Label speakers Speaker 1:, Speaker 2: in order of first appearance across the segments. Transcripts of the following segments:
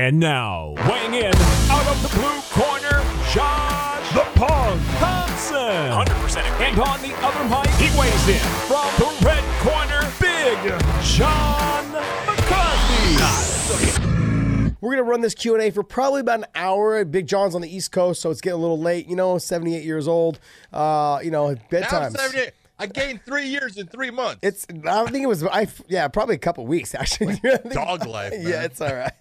Speaker 1: And now, weighing in out of the blue corner, Josh the Punk Thompson. 100% And on the other mic, he weighs in from the red corner, Big John McCarthy.
Speaker 2: We're gonna run this Q and A for probably about an hour. Big John's on the East Coast, so it's getting a little late. You know, seventy-eight years old. Uh, you know,
Speaker 3: Now I'm
Speaker 2: bedtime.
Speaker 3: 78. I gained three years in three months.
Speaker 2: It's. I think it was. I yeah, probably a couple weeks actually. I
Speaker 3: dog life. Man.
Speaker 2: Yeah, it's all right.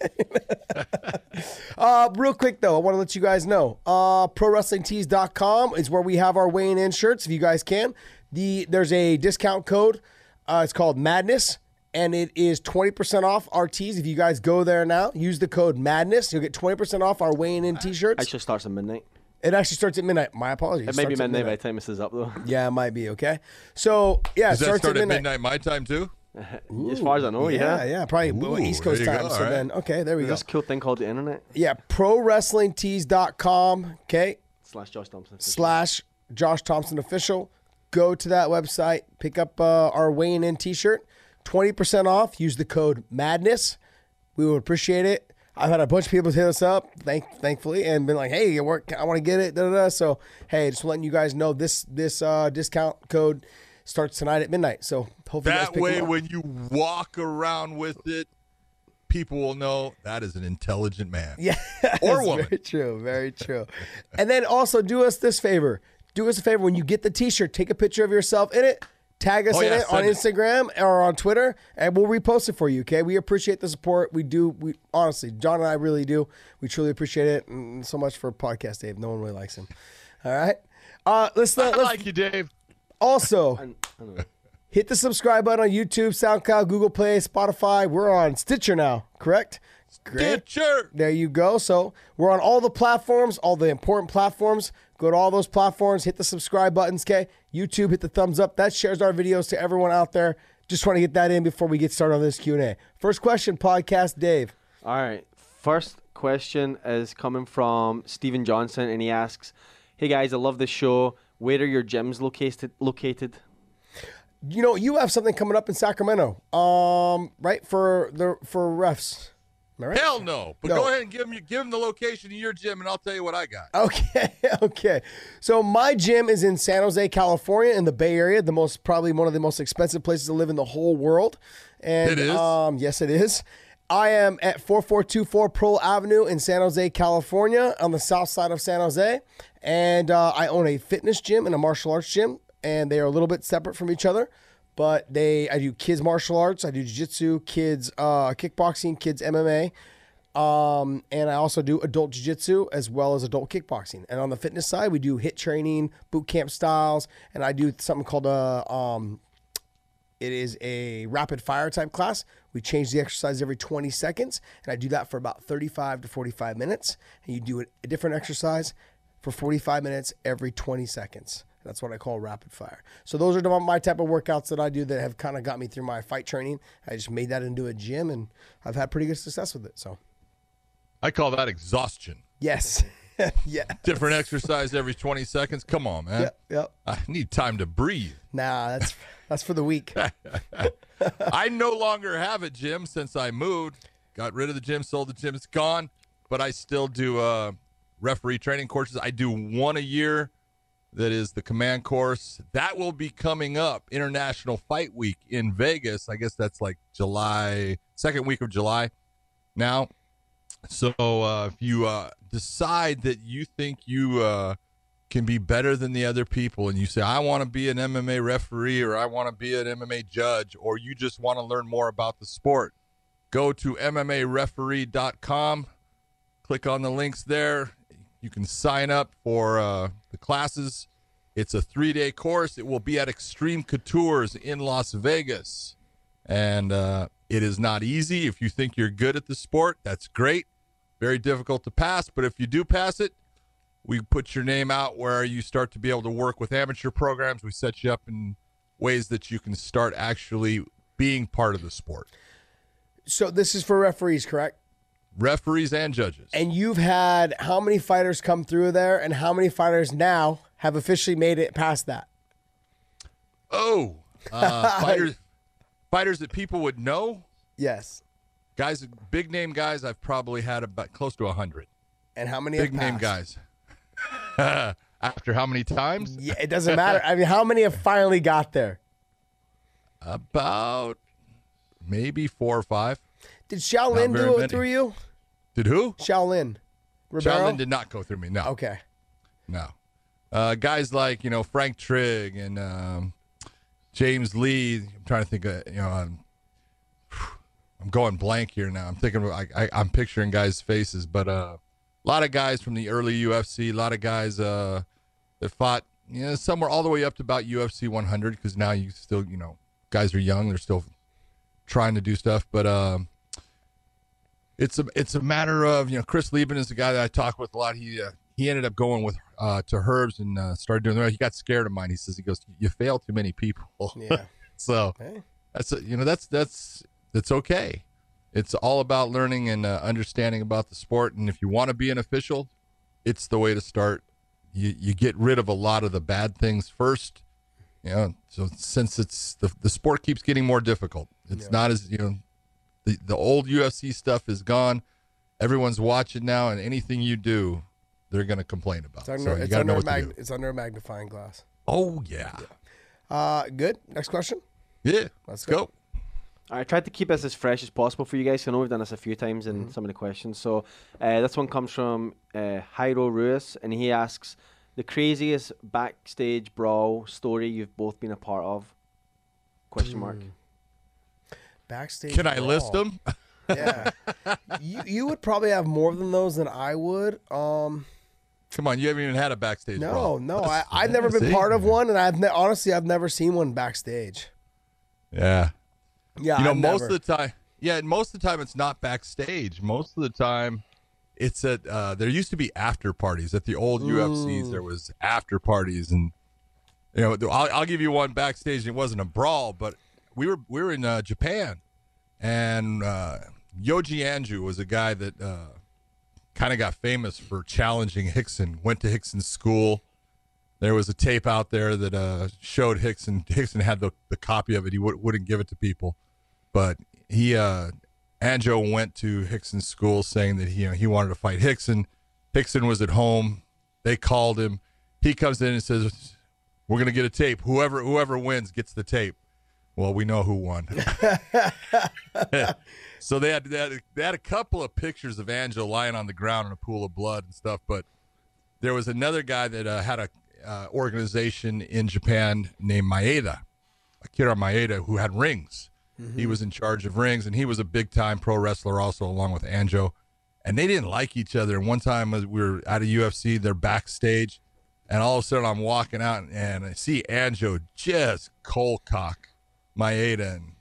Speaker 2: uh, real quick though, I want to let you guys know. Uh, ProWrestlingTees.com is where we have our weighing in shirts. If you guys can, the there's a discount code. Uh, it's called Madness, and it is twenty percent off our tees. If you guys go there now, use the code Madness, you'll get twenty percent off our weighing in t-shirts.
Speaker 4: should start at midnight.
Speaker 2: It actually starts at midnight. My apologies.
Speaker 4: It may be
Speaker 2: Starts at
Speaker 4: midnight by the time this is up though.
Speaker 2: Yeah, it might be okay. So yeah,
Speaker 3: Does
Speaker 2: it
Speaker 3: that
Speaker 2: starts
Speaker 3: start
Speaker 2: at
Speaker 3: at
Speaker 2: midnight.
Speaker 3: midnight my time too?
Speaker 4: as far as I know, yeah.
Speaker 2: Yeah, yeah, probably well,
Speaker 3: Ooh,
Speaker 2: East Coast time.
Speaker 3: go,
Speaker 2: So
Speaker 3: all
Speaker 2: then, okay, there we go.
Speaker 4: This cool thing called the internet
Speaker 2: Yeah, prowrestlingtees.com, okay,
Speaker 4: slash Josh Thompson.
Speaker 2: slash Josh Thompson official. Go to that website, pick up uh, our weighing in t shirt, 20% off. Use the code MADNESS. We would appreciate it. I've had a bunch of people hit us up, thank, thankfully, and been like, "Hey, it work, I want to get it." Da, da, da. So, hey, just letting you guys know this this uh, discount code starts tonight at midnight. So, hopefully, you guys
Speaker 3: That way, when you walk around with it, people will know that is an intelligent man.
Speaker 2: Yeah.
Speaker 3: Or woman.
Speaker 2: Very true. Very true. and then also do us this favor. Do us a favor when you get the t-shirt, take a picture of yourself in it, tag us
Speaker 3: Oh,
Speaker 2: in
Speaker 3: yeah,
Speaker 2: it on
Speaker 3: send it.
Speaker 2: Instagram or on Twitter, and we'll repost it for you. Okay. We appreciate the support. We do we honestly, John and I really do. We truly appreciate it. And so much for podcast Dave. No one really likes him. All right. Uh let's
Speaker 3: I
Speaker 2: let's
Speaker 3: like you, Dave.
Speaker 2: also hit the subscribe button on YouTube, SoundCloud, Google Play, Spotify. We're on Stitcher now, correct? Great.
Speaker 3: Stitcher.
Speaker 2: There you go. So we're on all the platforms, all the important platforms. Go to all those platforms, hit the subscribe buttons, okay? YouTube, hit the thumbs up. That shares our videos to everyone out there. Just want to get that in before we get started on this Q&A. First question, podcast Dave.
Speaker 4: All right. First question is coming from Stephen Johnson, and he asks, "Hey guys, I love this show. Where are your gyms located? Located?
Speaker 2: You know, you have something coming up in Sacramento, um, right, for the for refs. Am I right?
Speaker 3: Hell no. But
Speaker 2: No.
Speaker 3: go ahead and give him give him the location of your gym, and I'll tell you what I got.
Speaker 2: Okay, okay. So my gym is in San Jose, California, in the Bay Area, the most probably one of the most expensive places to live in the whole world. And
Speaker 3: It is?
Speaker 2: um, yes, it is. I am at 4424 Pearl Avenue in San Jose, California, on the south side of San Jose. And uh, I own a fitness gym and a martial arts gym, and they are a little bit separate from each other. But they, I do kids martial arts, I do jiu-jitsu, kids uh, kickboxing, kids MMA. Um, and I also do adult jiu-jitsu as well as adult kickboxing. And on the fitness side, we do HIIT training, boot camp styles, and I do something called a um, it is a rapid fire type class. We change the exercise every 20 seconds, and I do that for about 35 to 45 minutes. And you do a different exercise for 45 minutes every 20 seconds. That's what I call rapid fire. So those are my type of workouts that I do that have kind of got me through my fight training. I just made that into a gym, and I've had pretty good success with it. So
Speaker 3: I call that exhaustion.
Speaker 2: yes, yeah,
Speaker 3: Different exercise every 20 seconds. Come on, man.
Speaker 2: yep, yep.
Speaker 3: I need time to breathe.
Speaker 2: Nah, that's that's for the weak.
Speaker 3: I no longer have a gym since I moved. Got rid of the gym, sold the gym. It's gone, but I still do uh, referee training courses. I do one a year. That is the command course. That will be coming up. International Fight Week in Vegas. I guess that's like July, second week of July now. So uh, if you uh, decide that you think you uh, can be better than the other people and you say, I want to be an MMA referee or I want to be an MMA judge, or you just want to learn more about the sport, go to MMAreferee.com, click on the links there. You can sign up for uh, the classes. It's a three day course. It will be at Extreme Coutures in Las Vegas. And uh, it is not easy. If you think you're good at the sport, that's great. Very difficult to pass. But if you do pass it, we put your name out where you start to be able to work with amateur programs. We set you up in ways that you can start actually being part of the sport.
Speaker 2: So this is for referees, correct?
Speaker 3: Referees and judges.
Speaker 2: And you've had how many fighters come through there, and how many fighters now have officially made it past that?
Speaker 3: Oh, uh, fighters, fighters that people would know.
Speaker 2: Yes.
Speaker 3: guys, big name guys, I've probably had about close to a hundred.
Speaker 2: And how many
Speaker 3: Big name guys. After how many times?
Speaker 2: Yeah, it doesn't matter. I mean, how many have finally got there?
Speaker 3: About maybe four or five.
Speaker 2: Did Shaolin do it
Speaker 3: many.
Speaker 2: through you?
Speaker 3: Did who?
Speaker 2: Shaolin. Ribeiro?
Speaker 3: Shaolin did not go through me. No.
Speaker 2: Okay.
Speaker 3: No. Uh, guys like you know Frank Trigg and um, James Lee. I'm trying to think. Of, you know, I'm, I'm going blank here now. I'm thinking. Of, I, I, I'm picturing guys' faces, but uh, a lot of guys from the early UFC. A lot of guys uh, that fought. You know, somewhere all the way up to about UFC 100 because now you still, you know, guys are young. They're still trying to do stuff, but um, it's a it's a matter of you know Chris Leben is the guy that I talk with a lot. He uh, he ended up going with uh, to Herbs and uh, started doing that. He got scared of mine. He says he goes, "You fail too many people."
Speaker 2: Yeah.
Speaker 3: so
Speaker 2: Hey.
Speaker 3: that's you know that's that's that's okay. It's all about learning and uh, understanding about the sport. And if you want to be an official, it's the way to start. You you get rid of a lot of the bad things first. You know, so since it's the the sport keeps getting more difficult. It's not as you know, the the old UFC stuff is gone. Everyone's watching now, and anything you do, they're going to complain about.
Speaker 2: It's under,
Speaker 3: so you
Speaker 2: it's,
Speaker 3: got to
Speaker 2: under
Speaker 3: know
Speaker 2: a
Speaker 3: what to do.
Speaker 2: it's under a magnifying glass.
Speaker 3: Oh yeah,
Speaker 2: Uh, good. Next question.
Speaker 3: yeah.
Speaker 2: Let's
Speaker 3: go.
Speaker 2: go.
Speaker 4: I tried to keep this as fresh as possible for you guys. I know we've done this a few times in
Speaker 2: Mm-hmm.
Speaker 4: some of the questions. So uh, this one comes from uh, Jairo Ruiz, and he asks the craziest backstage brawl story you've both been a part of. Question mark.
Speaker 2: Backstage.
Speaker 3: Can I list them?
Speaker 2: Yeah. you you would probably have more than those than I would. Um.
Speaker 3: Come on, you haven't even had a backstage.
Speaker 2: No,
Speaker 3: brawl.
Speaker 2: no. I, I've never been part of one, and I've ne- honestly I've never seen one backstage.
Speaker 3: Yeah.
Speaker 2: Yeah.
Speaker 3: you know,
Speaker 2: I've
Speaker 3: most
Speaker 2: never.
Speaker 3: of the time, yeah, most of the time it's not backstage. Most of the time, it's at. Uh, there used to be after parties at the old UFCs. There was after parties, and you know, I'll, I'll give you one backstage. It wasn't a brawl, but we were we were in uh, Japan, and uh, Yoji Anjo was a guy that uh, kind of got famous for challenging Hickson. Went to Hickson's school. There was a tape out there that uh, showed Hickson. Hickson had the, the copy of it. He would, wouldn't give it to people, but he uh, Anjo went to Hickson's school saying that he you know, he wanted to fight Hickson. Hickson was at home. They called him. He comes in and says, "We're gonna get a tape. Whoever whoever wins gets the tape." Well, we know who won. so they had, they had they had a couple of pictures of Anjo lying on the ground in a pool of blood and stuff, but there was another guy that uh, had a uh, organization in Japan named Maeda, Akira Maeda, who had rings. He was in charge of rings, and he was a big time pro wrestler also, along with Anjo. And they didn't like each other. And one time we were at a UFC, they're backstage, and all of a sudden I'm walking out and I see Anjo just cold cock Maeda and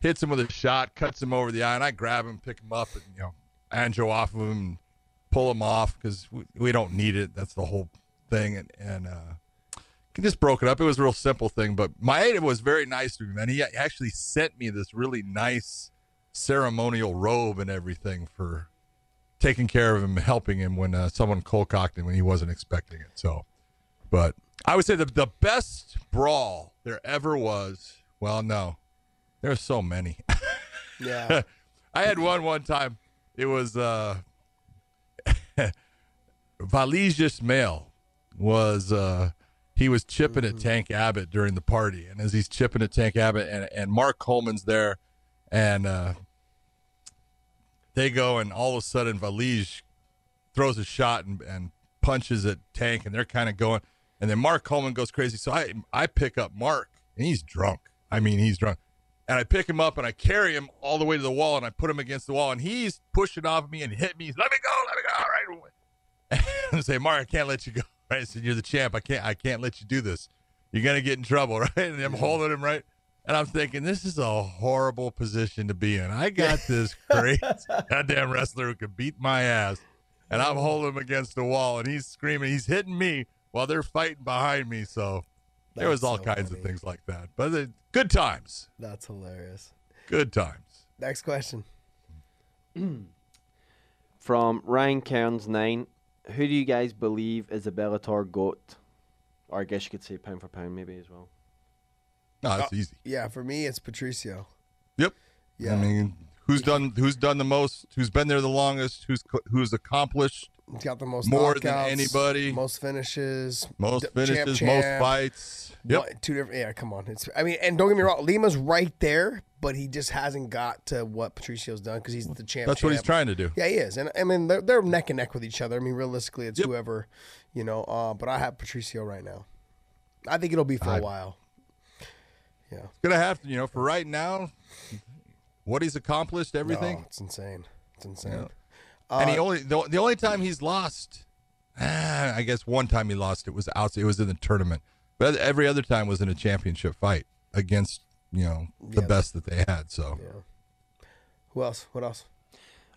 Speaker 3: hits him with a shot, cuts him over the eye, and I grab him, pick him up, and you know, Anjo off of him, pull him off because we, we don't need it. That's the whole thing, and and uh, just broke it up. It was a real simple thing, but Maeda was very nice to me, man. He actually sent me this really nice ceremonial robe and everything for taking care of him, helping him when uh, someone cold cocked him when he wasn't expecting it. So, but I would say the the best brawl there ever was. Well, no, there's so many.
Speaker 2: Yeah.
Speaker 3: I had one one time. It was uh Wallid Ismail was uh he was chipping at Tank Abbott during the party, and as he's chipping at Tank Abbott, and and Mark Coleman's there, and uh they go, and all of a sudden Wallid throws a shot and, and punches at Tank, and they're kind of going, and then Mark Coleman goes crazy. So I I pick up Mark, and he's drunk. I mean, he's drunk and I pick him up and I carry him all the way to the wall and I put him against the wall and he's pushing off me and hit me. He's, let me go, let me go. All right. And I say, Mark, I can't let you go. Right? I said, You're the champ. I can't I can't let you do this. You're gonna get in trouble, right? And I'm holding him right. And I'm thinking, this is a horrible position to be in. I got this great goddamn wrestler who can beat my ass. And I'm holding him against the wall and he's screaming, he's hitting me while they're fighting behind me. So there was all
Speaker 2: so
Speaker 3: kinds
Speaker 2: funny.
Speaker 3: of things like that. But uh, good times.
Speaker 2: That's hilarious.
Speaker 3: Good times.
Speaker 2: Next question.
Speaker 4: From Ryan Cairns nine, who do you guys believe is the Bellator goat? Or I guess you could say pound for pound maybe as well.
Speaker 3: No, that's easy.
Speaker 2: Yeah, for me it's Patricio.
Speaker 3: Yep.
Speaker 2: Yeah.
Speaker 3: I mean, Who's done who's done the most? Who's been there the longest? Who's who's accomplished
Speaker 2: He's got the most
Speaker 3: More than anybody.
Speaker 2: most finishes,
Speaker 3: most finishes,
Speaker 2: champ,
Speaker 3: most
Speaker 2: champ.
Speaker 3: fights? Yep.
Speaker 2: What, two different. Yeah, come on. It's. I mean, and don't get me wrong. Lima's right there, but he just hasn't got to what Patricio's done because he's the champ.
Speaker 3: That's what he's trying to do.
Speaker 2: Yeah, he is, and I mean they're, they're neck and neck with each other. I mean, realistically, it's
Speaker 3: Yep.
Speaker 2: whoever, you know. Uh, but I have Patricio right now. I think it'll be for a
Speaker 3: I-
Speaker 2: while. Yeah, it's
Speaker 3: Gonna have to, you know, for right now, what he's accomplished, everything.
Speaker 2: No, it's insane. It's insane.
Speaker 3: Yeah. And he only the, the only time he's lost, ah, I guess one time he lost it was out. It was in the tournament, but every other time was in a championship fight against you know the
Speaker 2: Yeah.
Speaker 3: best that they had. So
Speaker 2: Who else? What else?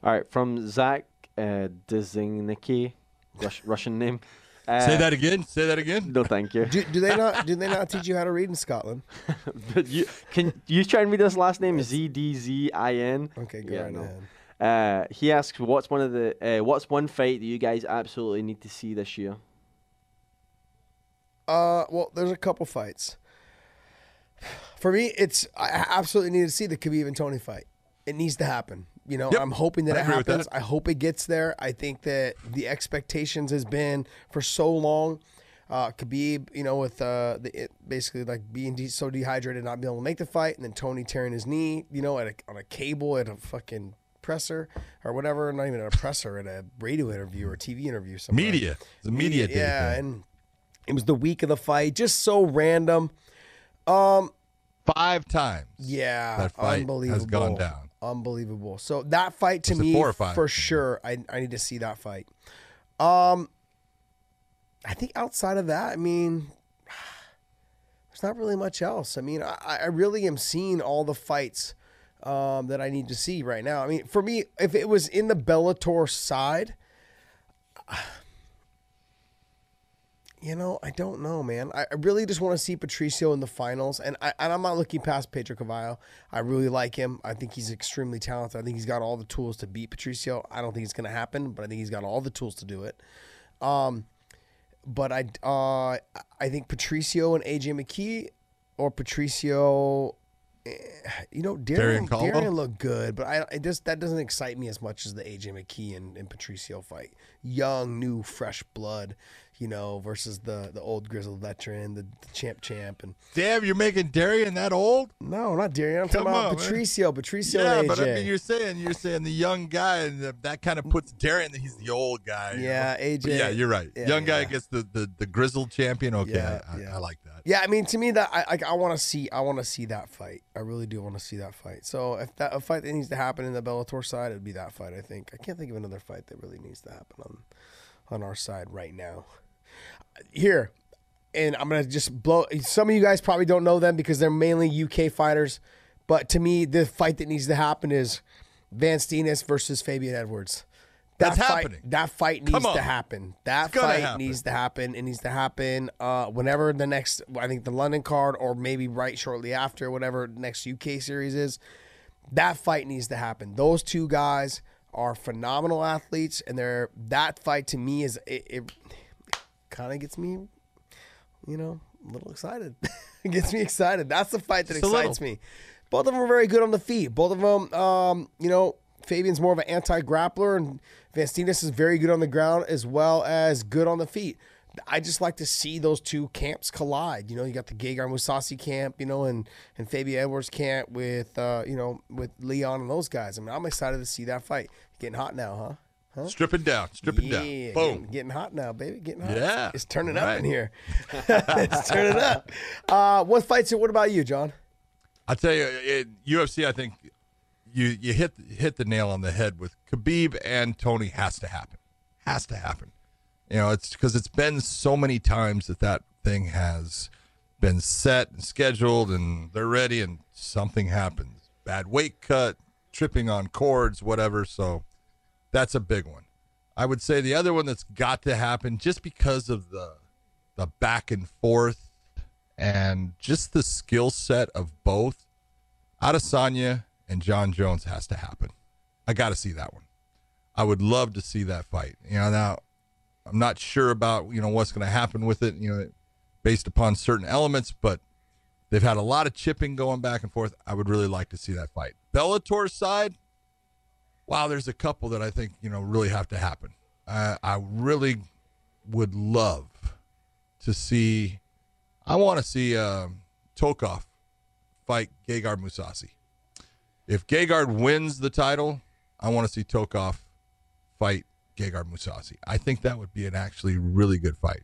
Speaker 4: All right, from Zach uh, Dzingnicki, Rus- Russian name. Uh,
Speaker 3: say that again. Say that again.
Speaker 4: No, thank you.
Speaker 2: Do, do they not? Do they not teach you how to read in Scotland?
Speaker 4: But you can you try and read this last name Z D Z I N.
Speaker 2: Okay, go
Speaker 4: Yeah,
Speaker 2: right
Speaker 4: no.
Speaker 2: ahead.
Speaker 4: Uh, he asks, "What's one of the uh, what's one fight that you guys absolutely need to see this year?"
Speaker 2: Uh, well, there's a couple fights. For me, it's I absolutely need to see the Khabib and Tony fight. It needs to happen. You know,
Speaker 3: Yep.
Speaker 2: I'm hoping that
Speaker 3: I
Speaker 2: it happens.
Speaker 3: that.
Speaker 2: I hope it gets there. I think that the expectations has been for so long. Uh, Khabib, you know, with uh, the, it basically like being de- so dehydrated, not being able to make the fight, and then Tony tearing his knee, you know, at a, on a cable at a fucking presser or whatever, not even a presser, at a radio interview or TV interview. Somewhere.
Speaker 3: Media. It's a media
Speaker 2: Yeah,
Speaker 3: thing.
Speaker 2: and it was the week of the fight, just so random.
Speaker 3: Um, Five times.
Speaker 2: Yeah,
Speaker 3: That fight has gone down.
Speaker 2: Unbelievable. So that fight to me,
Speaker 3: four or five?
Speaker 2: for sure, I I need to see that fight. Um, I think outside of that, I mean, there's not really much else. I mean, I, I really am seeing all the fights um, that I need to see right now. I mean, for me, if it was in the Bellator side, you know, I don't know, man. I, I really just want to see Patricio in the finals, and I and I'm not looking past Pedro Carvalho. I really like him. I think he's extremely talented. I think he's got all the tools to beat Patricio. I don't think it's going to happen, but I think he's got all the tools to do it. Um, but I uh, I think Patricio and AJ McKee or Patricio, you know,
Speaker 3: Darrion Darrion
Speaker 2: Darrion looked good, but I it just that doesn't excite me as much as the AJ McKee and, and Patricio fight. Young, new, fresh blood, you know, versus the the old grizzled veteran, the, the champ champ, and
Speaker 3: Damn, you're making Darrion that old?
Speaker 2: no, not Darrion. I'm talking
Speaker 3: Come
Speaker 2: about
Speaker 3: on, man.
Speaker 2: Patricio, Patricio,
Speaker 3: yeah, but I mean, you're saying you're saying the young guy, and that kind of puts Darrion. He's the old guy. you
Speaker 2: Yeah,
Speaker 3: know?
Speaker 2: AJ
Speaker 3: But yeah, you're right.
Speaker 2: yeah,
Speaker 3: young guy
Speaker 2: yeah.
Speaker 3: gets the, the the grizzled champion. Okay,
Speaker 2: Yeah,
Speaker 3: I, I. I like that.
Speaker 2: Yeah, I mean, to me, that I like, I want to see, I want to see that fight. I really do want to see that fight. So if that a fight that needs to happen in the Bellator side, it'd be that fight. I think I can't think of another fight that really needs to happen on on our side right now. Here, and I'm gonna just blow. Some of you guys probably don't know them because they're mainly UK fighters, but to me, the fight that needs to happen is Van Steenis versus Fabian Edwards. That
Speaker 3: That's
Speaker 2: fight,
Speaker 3: happening.
Speaker 2: That fight needs to happen. That fight
Speaker 3: happen.
Speaker 2: needs to happen. It needs to happen uh, whenever the next, I think the London card, or maybe right shortly after, whatever next UK series is. That fight needs to happen. Those two guys are phenomenal athletes, and they're that fight to me is it, it kind of gets me, you know, a little excited. it gets me excited. That's the fight that
Speaker 3: Just
Speaker 2: excites me. Both of them are very good on the feet. Both of them, um, you know, Fabian's more of an anti-grappler, and Van is very good on the ground as well as good on the feet. I just like to see those two camps collide. You know, you got the Gegard Mousasi camp, you know, and and Fabian Edwards camp with uh, you know, with Leon and those guys. I mean, I'm excited to see that fight. Getting hot now, huh? Huh?
Speaker 3: Stripping down, stripping
Speaker 2: yeah,
Speaker 3: down.
Speaker 2: Getting,
Speaker 3: Boom.
Speaker 2: getting hot now, baby. Getting hot.
Speaker 3: Yeah,
Speaker 2: It's, turning up in here. it's turning up. Uh, what fights? What about you, John?
Speaker 3: I tell you, it, UFC. I think you you hit hit the nail on the head with Khabib and Tony. Has to happen. Has to happen. You know, it's because it's been so many times that that thing has been set and scheduled, and they're ready, and something happens. Bad weight cut, tripping on cords, whatever. So that's a big one. I would say the other one that's got to happen just because of the the back and forth and just the skill set of both Adesanya and Jon Jones has to happen. I got to see that one. I would love to see that fight. You know, now I'm not sure about you know what's going to happen with it. You know, based upon certain elements, but they've had a lot of chipping going back and forth. I would really like to see that fight. Bellator side, wow, there's a couple that I think you know really have to happen. Uh, I really would love to see. I want to see um, Tokov fight Gegard Mousasi. If Gegard wins the title, I want to see Tokov fight Gegard Mousasi. I think that would be an actually really good fight.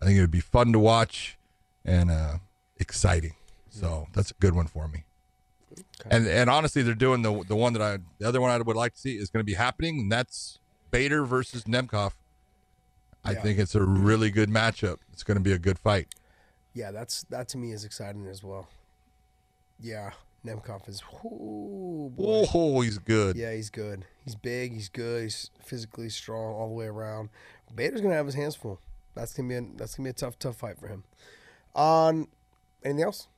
Speaker 3: I think it would be fun to watch and uh, exciting. So that's a good one for me. And and honestly, they're doing the the one that I the other one I would like to see is going to be happening, and that's Bader versus Nemkov. I
Speaker 2: Yeah.
Speaker 3: think it's a really good matchup. It's going to be a good fight.
Speaker 2: Yeah, that's that to me is exciting as well. Yeah, Nemkov is. Ooh, boy.
Speaker 3: Oh, he's good.
Speaker 2: Yeah, he's good. He's big. He's good. He's physically strong all the way around. Bader's gonna have his hands full. That's gonna be a, that's gonna be a tough tough fight for him. On anything else?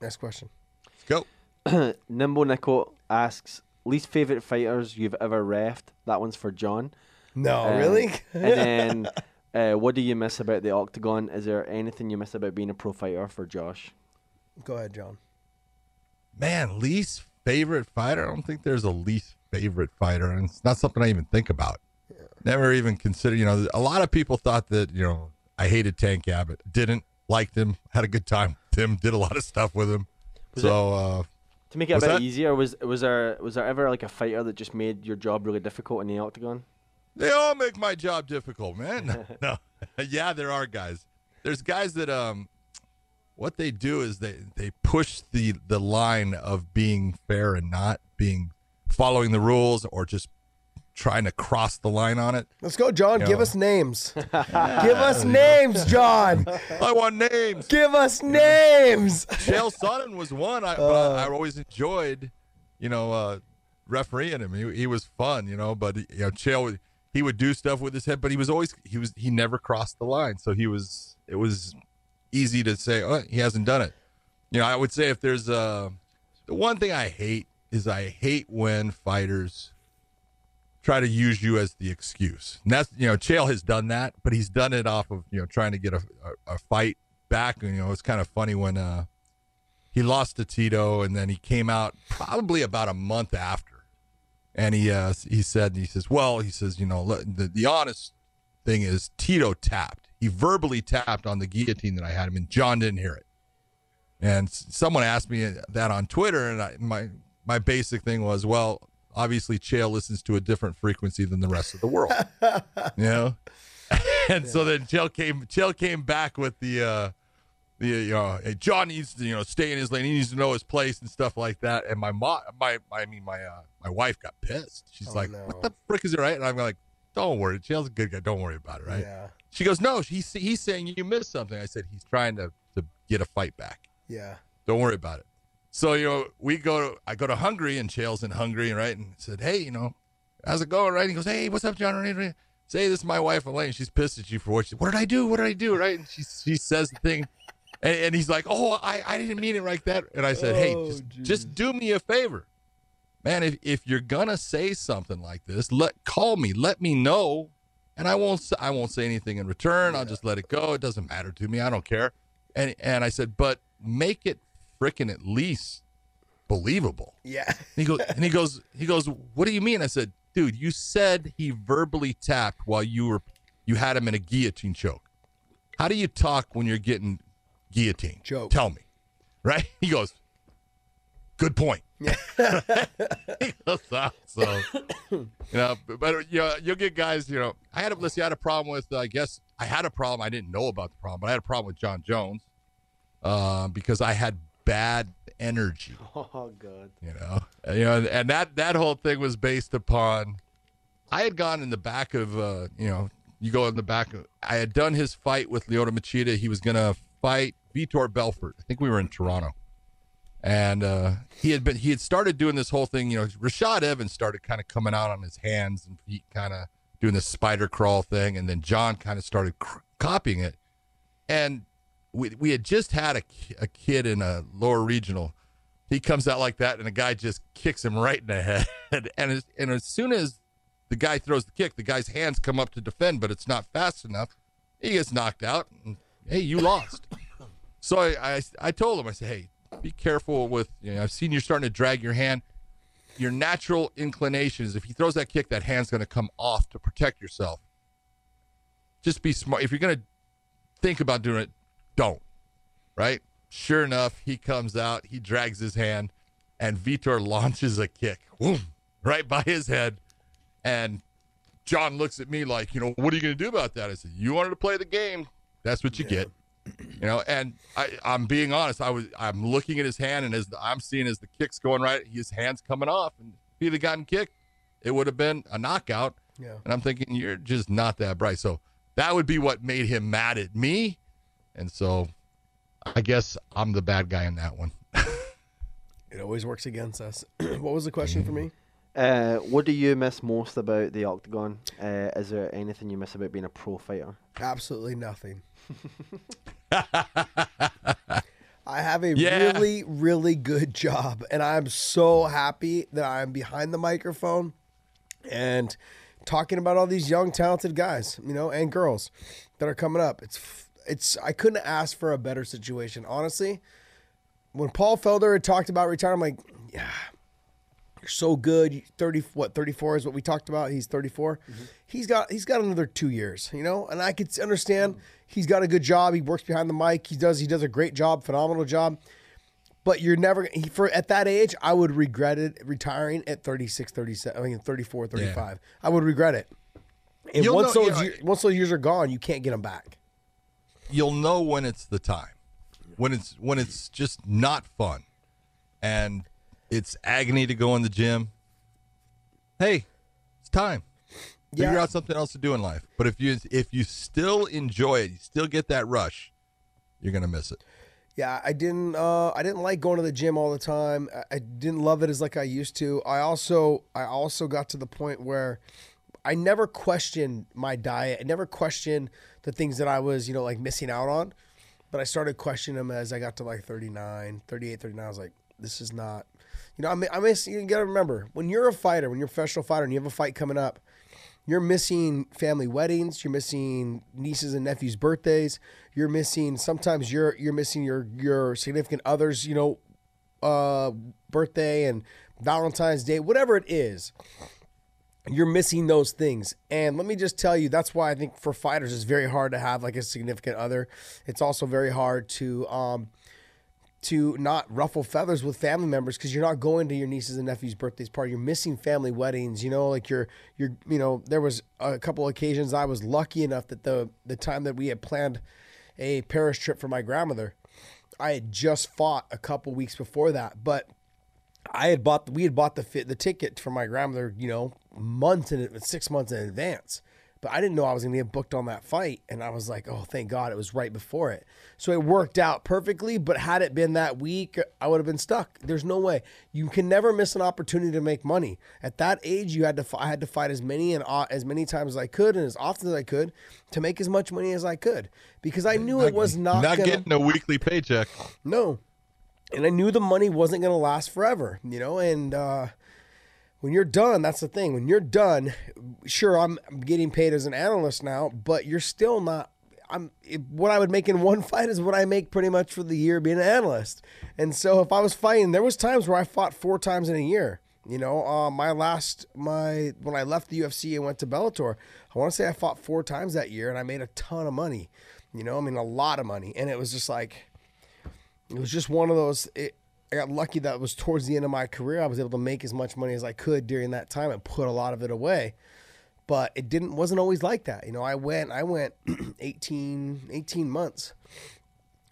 Speaker 2: Nope. Next question.
Speaker 3: Let's go.
Speaker 4: Nimbo Nico asks least favorite fighters you've ever refed. That one's for John.
Speaker 2: No,
Speaker 4: Um,
Speaker 2: really?
Speaker 4: and then, uh, what do you miss about the octagon? Is there anything you miss about being a pro fighter for Josh?
Speaker 2: Go ahead, John.
Speaker 3: Man, least favorite fighter? I don't think there's a least favorite fighter, and it's not something I even think about. Never even consider. You know, a lot of people thought that you know I hated Tank Abbott. Didn't liked him. Had a good time with him. Did a lot of stuff with him.
Speaker 4: Was
Speaker 3: so uh,
Speaker 4: To make it a bit
Speaker 3: that?
Speaker 4: easier, was was there was there ever like a fighter that just made your job really difficult in the octagon?
Speaker 3: They all make my job difficult, man. no, yeah, there are guys. There's guys that um, what they do is they they push the the line of being fair and not being following the rules or just trying to cross the line on it.
Speaker 2: Let's go, John. Give
Speaker 3: Yeah.
Speaker 2: us names. Give us names, John.
Speaker 3: I want names.
Speaker 2: Give us names.
Speaker 3: Chael Sonnen was one. I, but I, I always enjoyed, you know, uh, refereeing him. He, he was fun, you know. But you know, Chael he would do stuff with his head, but he was always he was he never crossed the line. So he was it was easy to say, oh, he hasn't done it. You know, I would say if there's uh the one thing I hate is I hate when fighters try to use you as the excuse. And that's you know, Chael has done that, but he's done it off of you know trying to get a a, a fight back. And you know, it's kind of funny when uh he lost to Tito, and then he came out probably about a month after, and he uh he said he says, well, he says you know the the honest thing is Tito tapped. He verbally tapped on the guillotine that I had him, and John didn't hear it. And someone asked me that on Twitter, and I, my my basic thing was, well, obviously Chael listens to a different frequency than the rest of the world, you know. and so then Chael came Chael came back with the uh the you know hey, John needs to you know stay in his lane. He needs to know his place and stuff like that. And my mom, my I mean my uh, my wife got pissed. She's
Speaker 2: Oh,
Speaker 3: like,
Speaker 2: no.
Speaker 3: "What the frick is it right?" And I'm like, "Don't worry, Chael's a good guy. Don't worry about it, right?"
Speaker 2: Yeah.
Speaker 3: She goes, "No, he's he's saying you missed something." I said, "He's trying to to get a fight back."
Speaker 2: Yeah.
Speaker 3: Don't worry about it. So you know, we go. To, I go to Hungary, and Chael's in Hungary, right? And said, "Hey, you know, how's it going?" Right? He goes, "Hey, what's up, John?" Say, this is my wife Elaine. She's pissed at you for what. She, what did I do? What did I do? Right? And she she says the thing, and, and he's like, "Oh, I, I didn't mean it like that." And I said, "Hey,
Speaker 2: Oh,
Speaker 3: just, just do me a favor, man. If if you're gonna say something like this, let call me. Let me know." And I won't. I won't say anything in return. I'll just let it go. It doesn't matter to me. I don't care. And and I said, but make it freaking at least believable.
Speaker 2: Yeah.
Speaker 3: And he goes, and he goes, he goes. What do you mean? I said, dude, you said he verbally tapped while you were, you had him in a guillotine choke. How do you talk when you're getting guillotine?
Speaker 2: Choke.
Speaker 3: Tell me, right? He goes, good point. he goes, "Ah," so, you know, but, you know, you'll get guys. You know, I had a listen. I had a problem with. I guess I had a problem. I didn't know about the problem, but I had a problem with Jon Jones uh, because I had bad energy.
Speaker 4: Oh God.
Speaker 3: you know? And, you know and that that whole thing was based upon i had gone in the back of uh you know you go in the back of, i had done his fight with Lyoto Machida. He was gonna fight vitor belfort. I think we were in toronto. And uh he had been he had started doing this whole thing you know rashad evans started kind of coming out on his hands and feet kind of doing this spider crawl thing. And then john kind of started cr- copying it. And we, we had just had a, a kid in a lower regional. He comes out like that and the guy just kicks him right in the head. And as, and as soon as the guy throws the kick the guy's hands come up to defend but it's not fast enough. He gets knocked out and hey you lost. So I, I i told him i said hey be careful with you know i've seen you starting to drag your hand. Your natural inclination is if he throws that kick, that hand's going to come off to protect yourself. Just be smart. If you're going to think about doing it, don't. Right? Sure enough, he comes out, he drags his hand, and Vitor launches a kick, whoom, right by his head. And John looks at me like, you know, what are you going to do about that? I said, you wanted to play the game. That's what you get. You know, and I, I'm being honest. I was, I'm looking at his hand, and as I'm seeing as the kick's going right, his hand's coming off, and if he'd have gotten kicked, it would have been a knockout.
Speaker 2: Yeah.
Speaker 3: And I'm thinking, you're just not that bright. So that would be what made him mad at me. And so I guess I'm the bad guy in that one.
Speaker 2: It always works against us. what was the question for me?
Speaker 4: Uh, what do you miss most about the octagon? Uh, is there anything you miss about being a pro fighter?
Speaker 2: Absolutely nothing. I have a
Speaker 3: Yeah.
Speaker 2: really, really good job, and I'm so happy that I'm behind the microphone and talking about all these young, talented guys, you know, and girls that are coming up. It's, f- it's. I couldn't ask for a better situation, honestly. When Paul Felder had talked about retiring, I'm like, yeah, you're so good. Thirty, what? Thirty four is what we talked about. He's 34. Mm-hmm. He's got he's got another two years, you know. And I could understand mm. he's got a good job. He works behind the mic. He does he does a great job, phenomenal job. But you're never he, for at that age. I would regret it retiring at 36, 37. I mean 34, 35. I would regret it. And
Speaker 3: You'll
Speaker 2: once
Speaker 3: know-
Speaker 2: those
Speaker 3: yeah.
Speaker 2: year- once those years are gone, you can't get them back.
Speaker 3: You'll know when it's the time. When it's when it's just not fun. And it's agony to go in the gym. Hey, it's time. Figure
Speaker 2: Yeah.
Speaker 3: out something else to do in life. But if you if you still enjoy it, you still get that rush, you're gonna miss it.
Speaker 2: Yeah, I didn't. Uh, I didn't like going to the gym all the time. I, I didn't love it as like I used to. I also, I also got to the point where I never questioned my diet. I never questioned the things that I was, you know, like missing out on. But I started questioning them as I got to like 39, 38, 39. I was like, this is not, you know, I mean, I miss. You got to remember when you're a fighter, when you're a professional fighter, and you have a fight coming up you're missing family weddings you're missing nieces and nephews birthdays you're missing sometimes you're you're missing your your significant others you know uh birthday and valentine's day whatever it is you're missing those things and let me just tell you that's why i think for fighters it's very hard to have like a significant other it's also very hard to um to not ruffle feathers with family members because you're not going to your nieces and nephews' birthdays party. You're missing family weddings. You know, like you're you're you know there was a couple occasions I was lucky enough that the the time that we had planned a Paris trip for my grandmother, I had just fought a couple weeks before that, but I had bought we had bought the fit the ticket for my grandmother, you know, months in six months in advance. But I didn't know I was gonna get booked on that fight, and I was like, "Oh, thank God, it was right before it." So it worked out perfectly. But had it been that week, I would have been stuck. There's no way you can never miss an opportunity to make money. At that age, you had to I had to fight as many and uh, as many times as I could and as often as I could to make as much money as I could because I knew it was not
Speaker 3: not
Speaker 2: gonna,
Speaker 3: getting a weekly paycheck.
Speaker 2: no. And I knew the money wasn't going to last forever, you know, and uh, when you're done, that's the thing. When you're done, sure, I'm getting paid as an analyst now, but you're still not. I'm what I would make in one fight is what I make pretty much for the year being an analyst. And so if I was fighting, there was times where I fought four times in a year. You know, uh, my last my when I left the UFC and went to Bellator, I want to say I fought four times that year, and I made a ton of money. You know, I mean a lot of money, and it was just like it was just one of those. It, I got lucky that was towards the end of my career. I was able to make as much money as I could during that time and put a lot of it away. But it didn't wasn't always like that. You know, I went I went 18, 18 months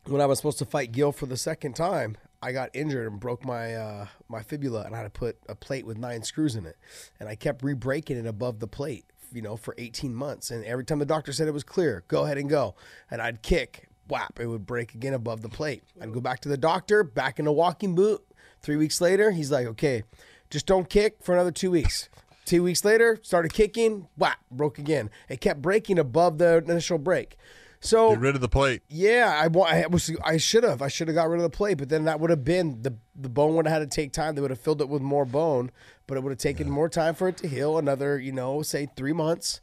Speaker 2: when I was supposed to fight Gil for the second time. I got injured and broke my uh, my fibula, and I had to put a plate with nine screws in it, and I kept re-breaking it above the plate, you know, for 18 months. And every time the doctor said it was clear, go ahead and go, and I'd kick, whap, it would break again above the plate. I'd go back to the doctor, back in a walking boot. Three weeks later, he's like, okay, just don't kick for another two weeks. Two weeks later, started kicking, whap, broke again. It kept breaking above the initial break. So
Speaker 3: Get rid of the plate.
Speaker 2: yeah, I I was I should have I should have got rid of the plate, but then that would have been the the bone would have had to take time. They would have filled it with more bone, but it would have taken more time for it to heal. Another you know say three months,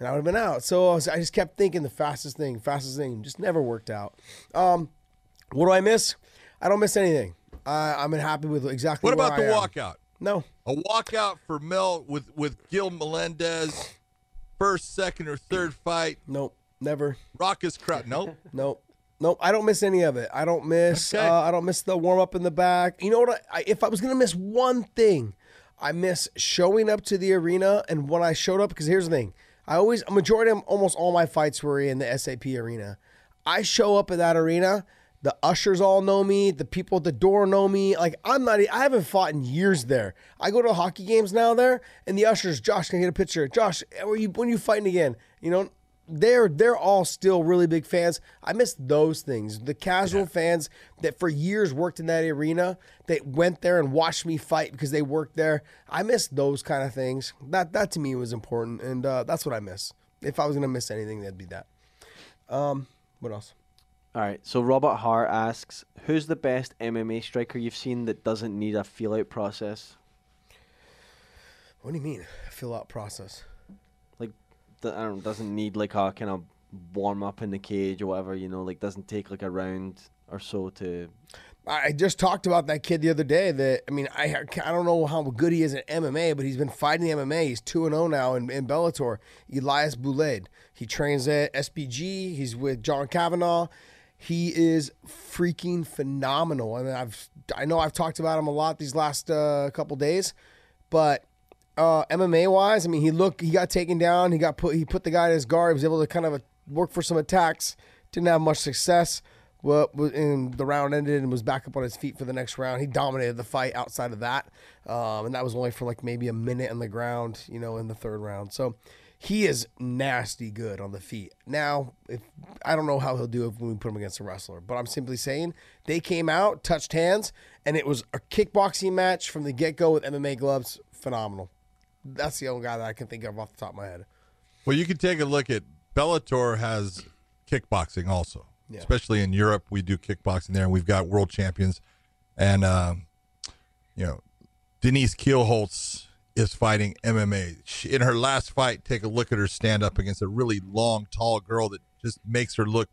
Speaker 2: and I would have been out. So I, was, I just kept thinking the fastest thing, fastest thing, just never worked out. Um, what do I miss? I don't miss anything. I, I'm happy with exactly.
Speaker 3: What about the
Speaker 2: am.
Speaker 3: walkout?
Speaker 2: No.
Speaker 3: A walkout for Mel with with Gil Melendez, first, second, or third fight.
Speaker 2: Nope. Never.
Speaker 3: Raucous crowd. Nope.
Speaker 2: Nope. Nope. I don't miss any of it. I don't miss.
Speaker 3: Okay.
Speaker 2: Uh, I don't miss the warm up in the back. You know what? I, I, if I was gonna miss one thing, I miss showing up to the arena. And when I showed up, because here's the thing, I always a majority of almost all my fights were in the SAP arena. I show up at that arena. The ushers all know me. The people at the door know me. Like I'm not. I haven't fought in years there. I go to hockey games now there, and the ushers, Josh, can I get a picture? Josh, are you when you fighting again? You know, they're they're all still really big fans. I miss those things. The casual fans that for years worked in that arena, that went there and watched me fight because they worked there. I miss those kind of things. That that to me was important, and uh, that's what I miss. If I was gonna miss anything, that'd be that. Um, what else?
Speaker 4: All right. So Robert Hart asks, "Who's the best MMA striker you've seen that doesn't need a feel out process?
Speaker 2: What do you mean? Fill out process.
Speaker 4: Doesn't need like a kind of warm up in the cage or whatever. You know, like doesn't take like a round or so to.
Speaker 2: I just talked about that kid the other day. That I mean, I I don't know how good he is at MMA, but he's been fighting the MMA. He's two and zero now in, in Bellator. Ilias Bulaid. He trains at SBG. He's with John Kavanagh. He is freaking phenomenal. I mean, I've I know I've talked about him a lot these last uh, couple days, but uh, MMA wise, I mean, he looked, he got taken down. He got put, he put the guy in his guard. He was able to kind of uh, work for some attacks. Didn't have much success. Well, and the round ended and was back up on his feet for the next round. He dominated the fight outside of that, um, and that was only for like maybe a minute on the ground, you know, in the third round. So he is nasty good on the feet. Now, if I don't know how he'll do it when we put him against a wrestler, but I'm simply saying they came out, touched hands, and it was a kickboxing match from the get go with MMA gloves. Phenomenal. That's the only guy that I can think of off the top of my head.
Speaker 3: Well, you can take a look at Bellator has kickboxing also,
Speaker 2: Yeah.
Speaker 3: especially in Europe. We do kickboxing there, and we've got world champions. And um, you know, Denise Kielholtz is fighting MMA. She, in her last fight, take a look at her stand up against a really long, tall girl that just makes her look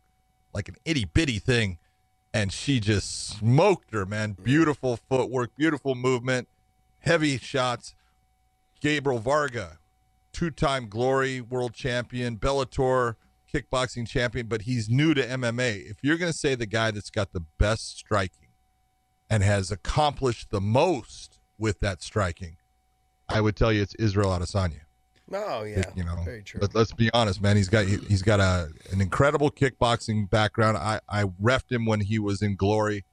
Speaker 3: like an itty bitty thing, and she just smoked her. Man, beautiful footwork, beautiful movement, heavy shots. Gabriel Varga, two-time Glory World Champion, Bellator kickboxing champion, but he's new to MMA. If you're going to say the guy that's got the best striking and has accomplished the most with that striking, I would tell you it's Israel Adesanya.
Speaker 2: Oh yeah,
Speaker 3: you know,
Speaker 2: very true.
Speaker 3: Let, us be honest, man. He's got he, he's got a an incredible kickboxing background. I I refed him when he was in Glory.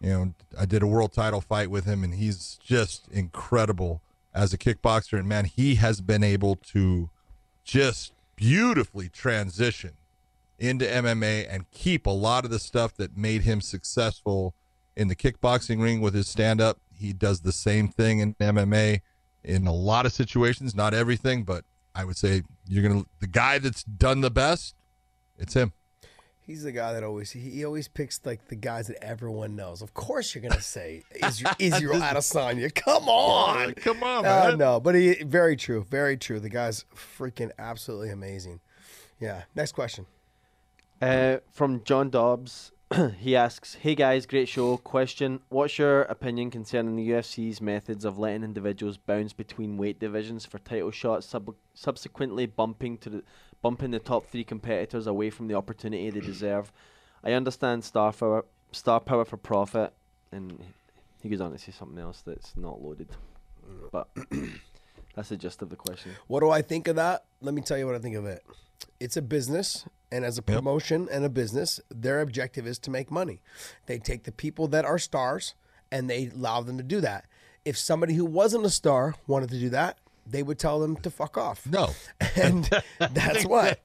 Speaker 3: You know, I did a world title fight with him, and he's just incredible as a kickboxer. And man, he has been able to just beautifully transition into MMA and keep a lot of the stuff that made him successful in the kickboxing ring with his stand up. He does the same thing in MMA in a lot of situations, not everything, but I would say you're going to the guy that's done the best, it's him.
Speaker 2: He's the guy that always he, he always picks like the guys that everyone knows. Of course, you're gonna say Israel, Israel Adesanya. Come on,
Speaker 3: Come on,
Speaker 2: Uh,
Speaker 3: man.
Speaker 2: no, but he very true, very true. The guy's freaking absolutely amazing. Yeah. Next question.
Speaker 4: Uh, from John Dobbs, he asks, "Hey guys, great show. Question: What's your opinion concerning the UFC's methods of letting individuals bounce between weight divisions for title shots, sub- subsequently bumping to the bumping the top three competitors away from the opportunity they deserve? I understand star power, star power for profit, and he goes on to say something else that's not loaded, but that's the gist of the question.
Speaker 2: What do I think of that? Let me tell you what I think of it. It's a business, and as a promotion and a business, their objective is to make money. They take the people that are stars and they allow them to do that. If somebody who wasn't a star wanted to do that, they would tell them to fuck off.
Speaker 3: No.
Speaker 2: And that's what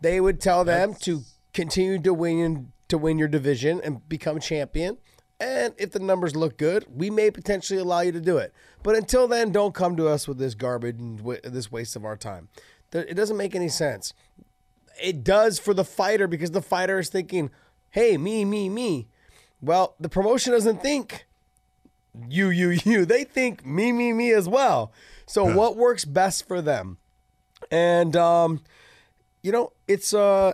Speaker 2: they would tell them to continue to win to win your division and become champion. And if the numbers look good, we may potentially allow you to do it. But until then, don't come to us with this garbage and w- this waste of our time. It doesn't make any sense. It does for the fighter because the fighter is thinking, "Hey, me, me, me." Well, the promotion doesn't think you, you, you. They think me, me, me as well. So what works best for them? And um, you know, it's uh,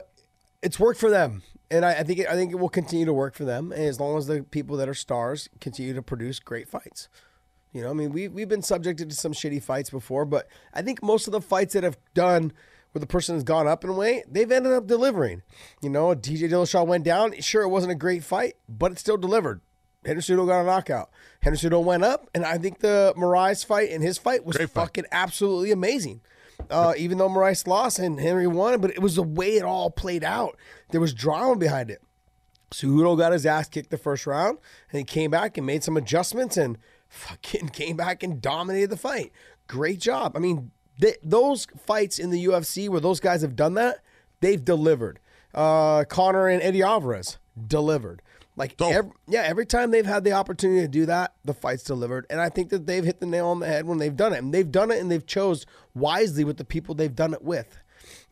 Speaker 2: it's worked for them, and I, I think it, I think it will continue to work for them as long as the people that are stars continue to produce great fights. You know, I mean, we we've been subjected to some shitty fights before, but I think most of the fights that have done where the person has gone up in weight, they've ended up delivering. You know, TJ Dillashaw went down. Sure, it wasn't a great fight, but it still delivered. Henderson got a knockout. Henderson went up, and I think the Moraes fight and his fight was
Speaker 3: Great fight.
Speaker 2: fucking absolutely amazing. Uh, even though Moraes lost and Henry won, but it was the way it all played out. There was drama behind it. Cejudo got his ass kicked the first round, and he came back and made some adjustments and fucking came back and dominated the fight. Great job. I mean, th- those fights in the UFC where those guys have done that, they've delivered. Uh, Conor and Eddie Alvarez delivered. Like,
Speaker 3: Dope.
Speaker 2: ev- yeah, every time they've had the opportunity to do that, the fight's delivered. And I think that they've hit the nail on the head when they've done it. And they've done it and they've chose wisely with the people they've done it with.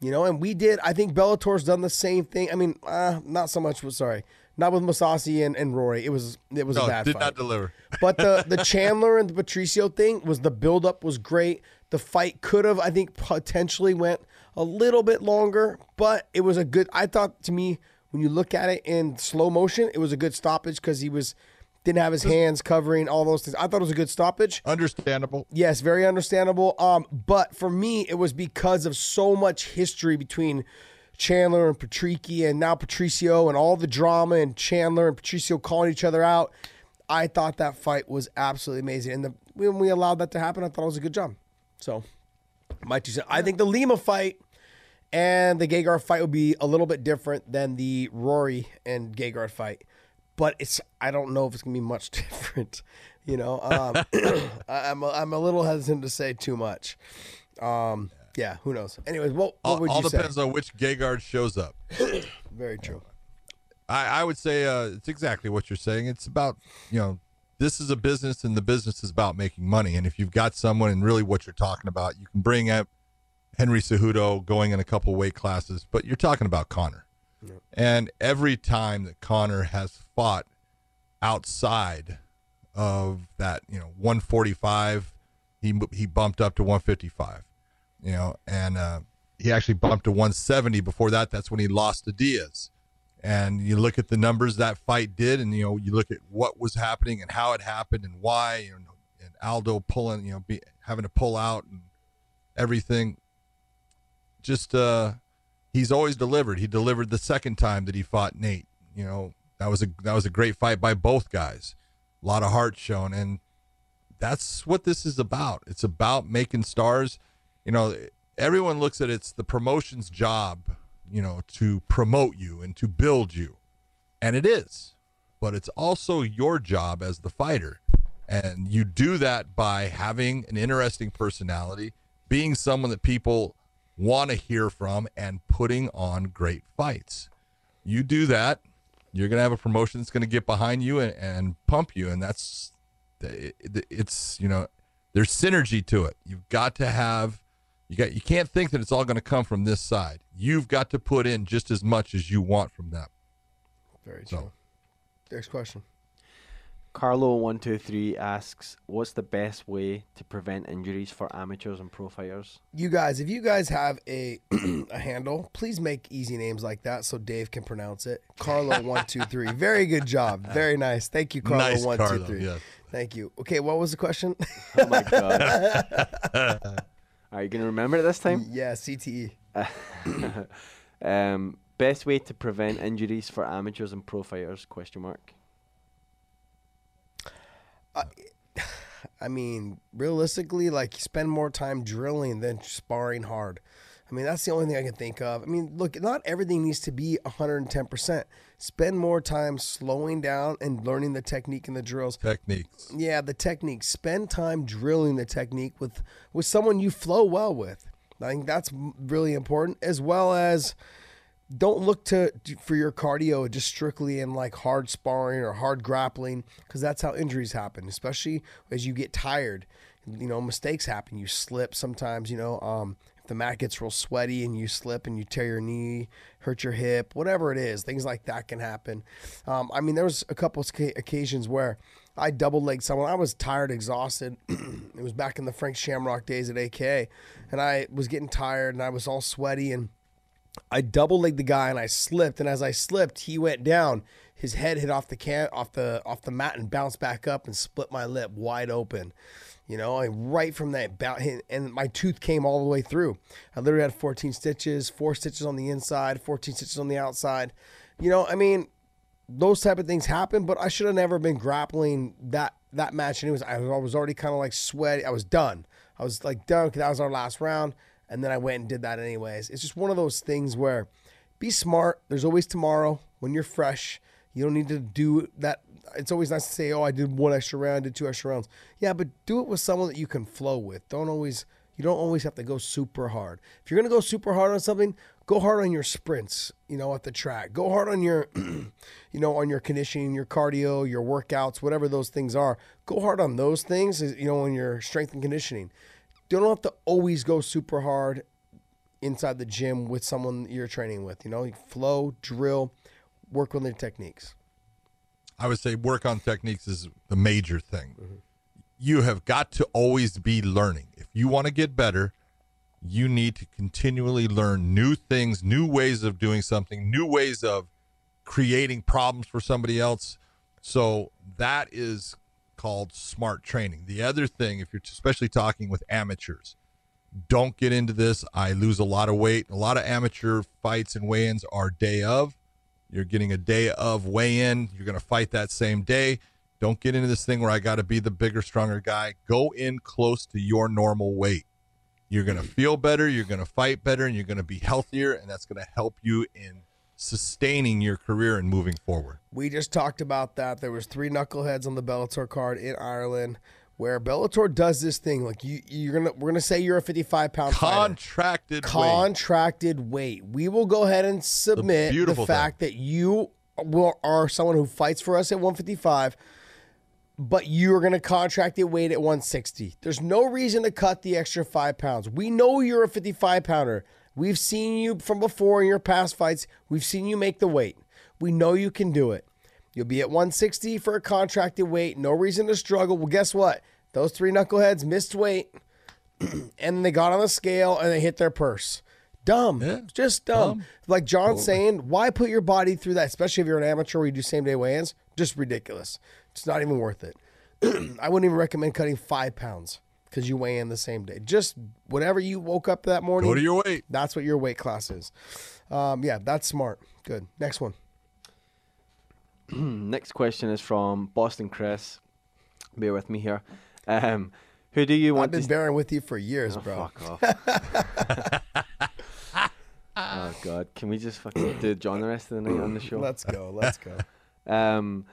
Speaker 2: You know, and we did. I think Bellator's done the same thing. I mean, uh, not so much. with Sorry, not with Mousasi and, and Rory. It was it was
Speaker 3: No,
Speaker 2: a bad
Speaker 3: did
Speaker 2: fight.
Speaker 3: not deliver.
Speaker 2: but the the Chandler and the Patricio thing was the buildup was great. The fight could have, I think, potentially went a little bit longer, but it was a good. I thought to me when you look at it in slow motion, it was a good stoppage because he was didn't have his hands covering all those things. I thought it was a good stoppage.
Speaker 3: Understandable.
Speaker 2: Yes, very understandable. Um, but for me, it was because of so much history between Chandler and Patricky, and now Patricio, and all the drama, and Chandler and Patricio calling each other out. I thought that fight was absolutely amazing, and the, when we allowed that to happen, I thought it was a good job. So, my two cents. I think the Lima fight and the Gegard fight would be a little bit different than the Rory and Gegard fight, but it's I don't know if it's gonna be much different. You know, um, I'm a, I'm a little hesitant to say too much. Um, yeah, who knows? Anyways, what, what
Speaker 3: All,
Speaker 2: would
Speaker 3: all
Speaker 2: you
Speaker 3: depends
Speaker 2: say?
Speaker 3: on which Gegard shows up.
Speaker 2: Very true.
Speaker 3: I, I would say uh, it's exactly what you're saying. It's about, you know, this is a business and the business is about making money. And if you've got someone and really what you're talking about, you can bring up Henry Cejudo going in a couple weight classes, but you're talking about Conor. And every time that Conor has fought outside of that, you know, 145, he he bumped up to 155, you know, and uh, he actually bumped to 170 before that. That's when he lost to Diaz and you look at the numbers that fight did and you know you look at what was happening and how it happened and why and, and aldo pulling you know be, having to pull out and everything just uh he's always delivered he delivered the second time that he fought nate you know that was a that was a great fight by both guys a lot of heart shown and that's what this is about it's about making stars you know everyone looks at it's the promotion's job you know, to promote you and to build you. And it is. But it's also your job as the fighter. And you do that by having an interesting personality, being someone that people want to hear from, and putting on great fights. You do that, you're going to have a promotion that's going to get behind you and, and pump you. And that's, it's, you know, there's synergy to it. You've got to have you got you can't think that it's all going to come from this side. You've got to put in just as much as you want from them.
Speaker 2: Very
Speaker 3: So-
Speaker 2: true. Next question.
Speaker 4: Carlo one two three asks, "What's the best way to prevent injuries for amateurs and pro fighters?"
Speaker 2: You guys, if you guys have a a handle, please make easy names like that so Dave can pronounce it. Carlo one two three. Very good job. Very nice. Thank you, Carlo
Speaker 3: Nice,
Speaker 2: one
Speaker 3: Carlo,
Speaker 2: three.
Speaker 3: yes.
Speaker 2: Thank you. Okay, what was the question?
Speaker 4: Oh my god! Are you gonna remember it this time?
Speaker 2: yeah, CTE.
Speaker 4: Um, best way to prevent injuries for amateurs and pro fighters? Question mark.
Speaker 2: Uh, I mean, realistically, like spend more time drilling than sparring hard. I mean, that's the only thing I can think of. I mean, look, not everything needs to be 110%. Spend more time slowing down and learning the technique and the drills.
Speaker 3: Techniques.
Speaker 2: Yeah, the techniques. Spend time drilling the technique with with someone you flow well with. I think that's really important, as well as don't look to for your cardio just strictly in like hard sparring or hard grappling because that's how injuries happen, especially as you get tired. You know, mistakes happen. You slip sometimes. You know, um, if the mat gets real sweaty and you slip and you tear your knee, hurt your hip, whatever it is, things like that can happen. Um, I mean, there was a couple of occasions where I double legged someone. I was tired, exhausted. it was back in the Frank Shamrock days at AK, and I was getting tired and I was all sweaty and I double legged the guy and I slipped, and as I slipped, he went down. His head hit off the can off the off the mat and bounced back up and split my lip wide open. You know, I right from that bout and my tooth came all the way through. I literally had 14 stitches, four stitches on the inside, 14 stitches on the outside. You know, I mean, those type of things happen, but I should have never been grappling that that match. Anyways, I was I was already kind of like sweaty. I was done. I was like done because that was our last round, and then I went and did that anyways. It's just one of those things where be smart. There's always tomorrow when you're fresh. You don't need to do that it's always nice to say, "Oh, I did one extra round, did two extra rounds." Yeah, but do it with someone that you can flow with. Don't always you don't always have to go super hard. If you're gonna go super hard on something, go hard on your sprints. You know, at the track. Go hard on your, you know, on your conditioning, your cardio, your workouts, whatever those things are. Go hard on those things. You know, on your strength and conditioning. You don't have to always go super hard inside the gym with someone you're training with. You know, flow, drill, work on their techniques.
Speaker 3: I would say work on techniques is the major thing. Mm-hmm. You have got to always be learning. If you want to get better, you need to continually learn new things, new ways of doing something, new ways of creating problems for somebody else. So that is called smart training. The other thing, if you're especially talking with amateurs, don't get into this. I lose a lot of weight. A lot of amateur fights and weigh ins are day of. You're getting a day of weigh in. You're going to fight that same day. Don't get into this thing where I got to be the bigger, stronger guy. Go in close to your normal weight. You're going to feel better. You're going to fight better, and you're going to be healthier. And that's going to help you in sustaining your career and moving forward.
Speaker 2: We just talked about that. There was three knuckleheads on the Bellator card in Ireland where Bellator does this thing. Like you, you're gonna we're gonna say you're a 55 pound
Speaker 3: contracted
Speaker 2: fighter. contracted weight. weight. We will go ahead and submit the, the fact thing. that you will, are someone who fights for us at 155. But you're going to contract your weight at 160. There's no reason to cut the extra five pounds. We know you're a 55 pounder. We've seen you from before in your past fights. We've seen you make the weight. We know you can do it. You'll be at 160 for a contracted weight. No reason to struggle. Well, guess what? Those three knuckleheads missed weight and they got on the scale and they hit their purse. Dumb. Yeah. Just dumb. dumb. Like John's saying, why put your body through that, especially if you're an amateur where you do same day weigh ins? Just ridiculous. It's not even worth it. I wouldn't even recommend cutting five pounds because you weigh in the same day. Just whatever you woke up that morning.
Speaker 3: Go to your weight.
Speaker 2: That's what your weight class is. Um, yeah, that's smart. Good. Next one.
Speaker 4: Next question is from Boston Chris. Bear with me here. Um, who do you want?
Speaker 2: I've been
Speaker 4: to...
Speaker 2: bearing with you for years,
Speaker 4: oh,
Speaker 2: bro.
Speaker 4: Fuck off. oh God, can we just fucking do John the rest of the night on the show?
Speaker 2: Let's go. Let's go.
Speaker 4: Um,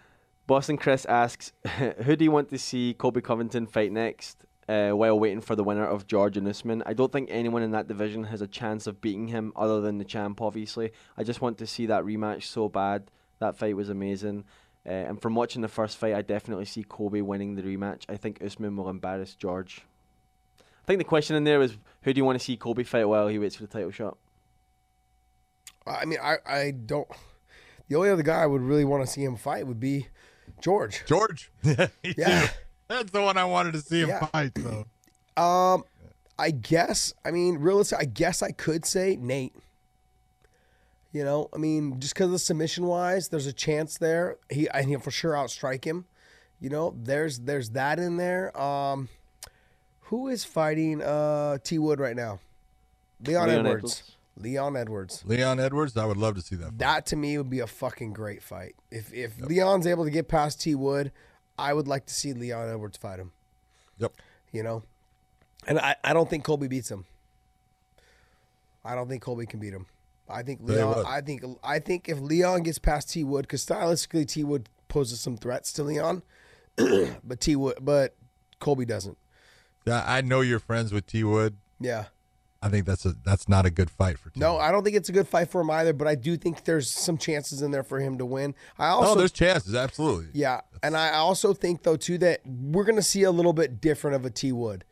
Speaker 4: Boston Chris asks, who do you want to see Colby Covington fight next? Uh, while waiting for the winner of George and Usman. I don't think anyone in that division has a chance of beating him other than the champ, obviously. I just want to see that rematch so bad. That fight was amazing. Uh, and from watching the first fight, I definitely see Colby winning the rematch. I think Usman will embarrass George. I think the question in there was who do you want to see Colby fight while he waits for the title shot?
Speaker 2: I mean, I, I don't. The only other guy I would really want to see him fight would be George.
Speaker 3: George.
Speaker 2: yeah.
Speaker 3: That's the one I wanted to see him yeah. fight, though.
Speaker 2: Um, I guess. I mean, realistic. I guess I could say Nate. You know, I mean, just because of submission wise, there's a chance there. He, I he'll for sure outstrike him. You know, there's there's that in there. Um, who is fighting uh T Wood right now? Leon, Leon Edwards. Edwards. Leon Edwards.
Speaker 3: Leon Edwards. I would love to see that. Fight.
Speaker 2: That to me would be a fucking great fight. If if yep. Leon's able to get past T Wood, I would like to see Leon Edwards fight him.
Speaker 3: Yep.
Speaker 2: You know, and I I don't think Colby beats him. I don't think Colby can beat him. I think Leon. I think I think if Leon gets past T Wood, because stylistically T Wood poses some threats to Leon, but T Wood, but Colby doesn't.
Speaker 3: Yeah, I know you're friends with T Wood.
Speaker 2: Yeah.
Speaker 3: I think that's a that's not a good fight for. T.
Speaker 2: No, I don't think it's a good fight for him either. But I do think there's some chances in there for him to win. I oh, also,
Speaker 3: oh, there's chances, absolutely.
Speaker 2: Yeah, and I also think though too that we're going to see a little bit different of a T Wood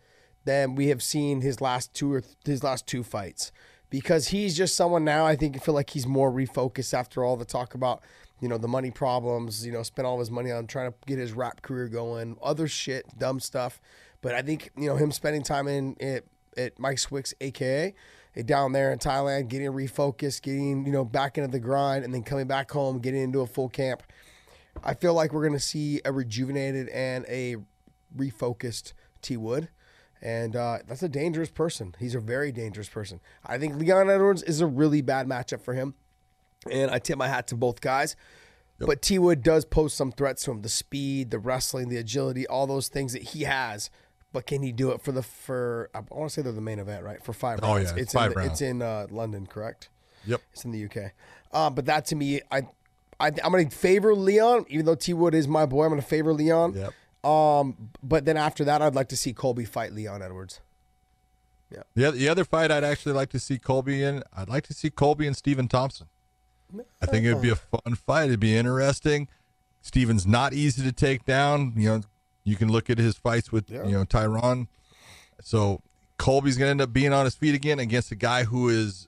Speaker 2: than we have seen his last two or th- his last two fights because he's just someone now. I think I feel like he's more refocused after all the talk about you know the money problems. You know, spent all his money on trying to get his rap career going, other shit, dumb stuff. But I think you know him spending time in it at Mike Swick's, aka down there in Thailand, getting refocused, getting you know back into the grind, and then coming back home, getting into a full camp. I feel like we're going to see a rejuvenated and a refocused T Wood. And uh, that's a dangerous person. He's a very dangerous person. I think Leon Edwards is a really bad matchup for him. And I tip my hat to both guys. But T Wood does pose some threats to him the speed, the wrestling, the agility, all those things that he has. But can he do it for the, for, I want to say they're the main event, right? For five
Speaker 3: Oh,
Speaker 2: rounds.
Speaker 3: Oh yeah, it's
Speaker 2: in
Speaker 3: five
Speaker 2: the-
Speaker 3: rounds.
Speaker 2: It's in uh, London, correct?
Speaker 3: Yep.
Speaker 2: It's in the UK. Um, but that to me, I, I I'm going to favor Leon, even though T Wood is my boy. I'm going to favor Leon.
Speaker 3: Yep.
Speaker 2: Um, but then after that, I'd like to see Colby fight Leon Edwards. Yeah.
Speaker 3: The other, the other fight I'd actually like to see Colby in, I'd like to see Colby and Stephen Thompson. I think it'd be a fun fight. It'd be interesting. Stephen's not easy to take down. You know, you can look at his fights with
Speaker 2: Yeah.
Speaker 3: you know Tyron. So Colby's gonna end up being on his feet again against a guy who is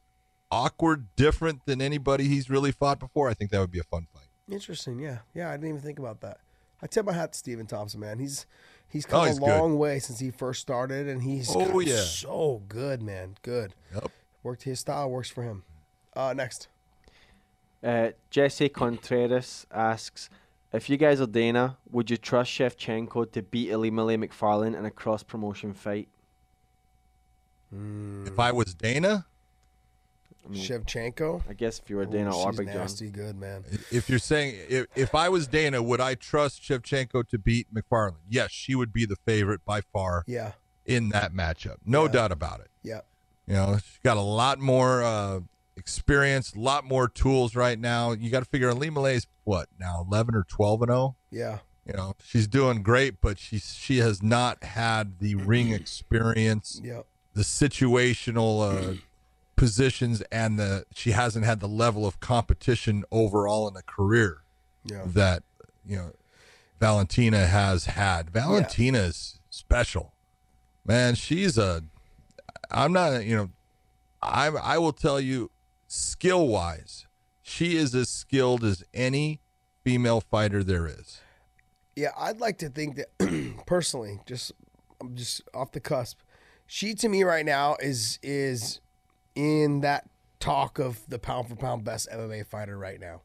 Speaker 3: awkward, different than anybody he's really fought before. I think that would be a fun fight.
Speaker 2: Interesting. Yeah. Yeah. I didn't even think about that. I tip my hat to Stephen Thompson, man. He's he's come
Speaker 3: Oh,
Speaker 2: a
Speaker 3: he's good.
Speaker 2: long way since he first started, and he's
Speaker 3: Oh, yeah.
Speaker 2: so good, man. Good.
Speaker 3: Yep.
Speaker 2: Worked his style works for him. Uh, next.
Speaker 4: Uh, Jesse Contreras asks, if you guys are Dana, would you trust Shevchenko to beat Ilima-Lei Macfarlane in a cross promotion fight?
Speaker 3: If I was Dana,
Speaker 2: Shevchenko.
Speaker 4: I guess if you were
Speaker 2: Ooh,
Speaker 4: Dana or
Speaker 2: she's
Speaker 4: Big John.
Speaker 2: nasty good, man.
Speaker 3: if you're saying if, if I was Dana, would I trust Shevchenko to beat Macfarlane? Yes, she would be the favorite by far
Speaker 2: Yeah.
Speaker 3: in that matchup. No
Speaker 2: Yeah.
Speaker 3: doubt about it.
Speaker 2: Yeah.
Speaker 3: You know, she's got a lot more uh, experience, a lot more tools right now. You got to figure Ilima-Lei's what now, eleven or twelve and zero.
Speaker 2: Yeah.
Speaker 3: You know, she's doing great, but she she has not had the ring experience,
Speaker 2: Yeah.
Speaker 3: the situational uh, positions, and the she hasn't had the level of competition overall in a career
Speaker 2: Yeah.
Speaker 3: that you know Valentina has had. Valentina is special, man. She's a. I'm not. You know, I I will tell you, skill wise, she is as skilled as any female fighter there is.
Speaker 2: Yeah, I'd like to think that personally, just I'm just off the cusp. She to me right now is is in that talk of the pound for pound best MMA fighter right now.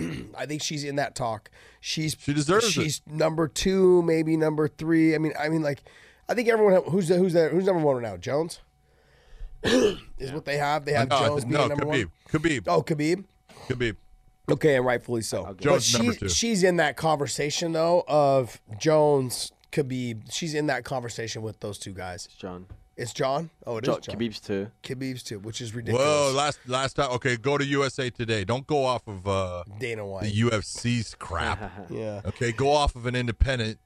Speaker 2: I think she's in that talk. She's
Speaker 3: She deserves it.
Speaker 2: she's number two, maybe number three. I mean, I mean, like, I think everyone who's the, who's the, who's number one right now? Jones is what they have. They have
Speaker 3: no,
Speaker 2: Jones being
Speaker 3: no,
Speaker 2: number
Speaker 3: Khabib,
Speaker 2: one.
Speaker 3: Khabib,
Speaker 2: Oh, Khabib.
Speaker 3: Khabib.
Speaker 2: Okay, and rightfully so. But
Speaker 3: Jones
Speaker 2: she,
Speaker 3: number two.
Speaker 2: she's in that conversation though of Jones, Khabib. She's in that conversation with those two guys.
Speaker 4: It's John.
Speaker 2: It's John. Oh, it is
Speaker 4: Jo-
Speaker 2: John.
Speaker 4: Khabib's too.
Speaker 2: Khabib's too, which is ridiculous.
Speaker 3: Whoa, last last time. Okay, go to USA Today. Don't go off of uh,
Speaker 2: Dana White.
Speaker 3: the UFC's crap.
Speaker 2: yeah.
Speaker 3: Okay, go off of an independent,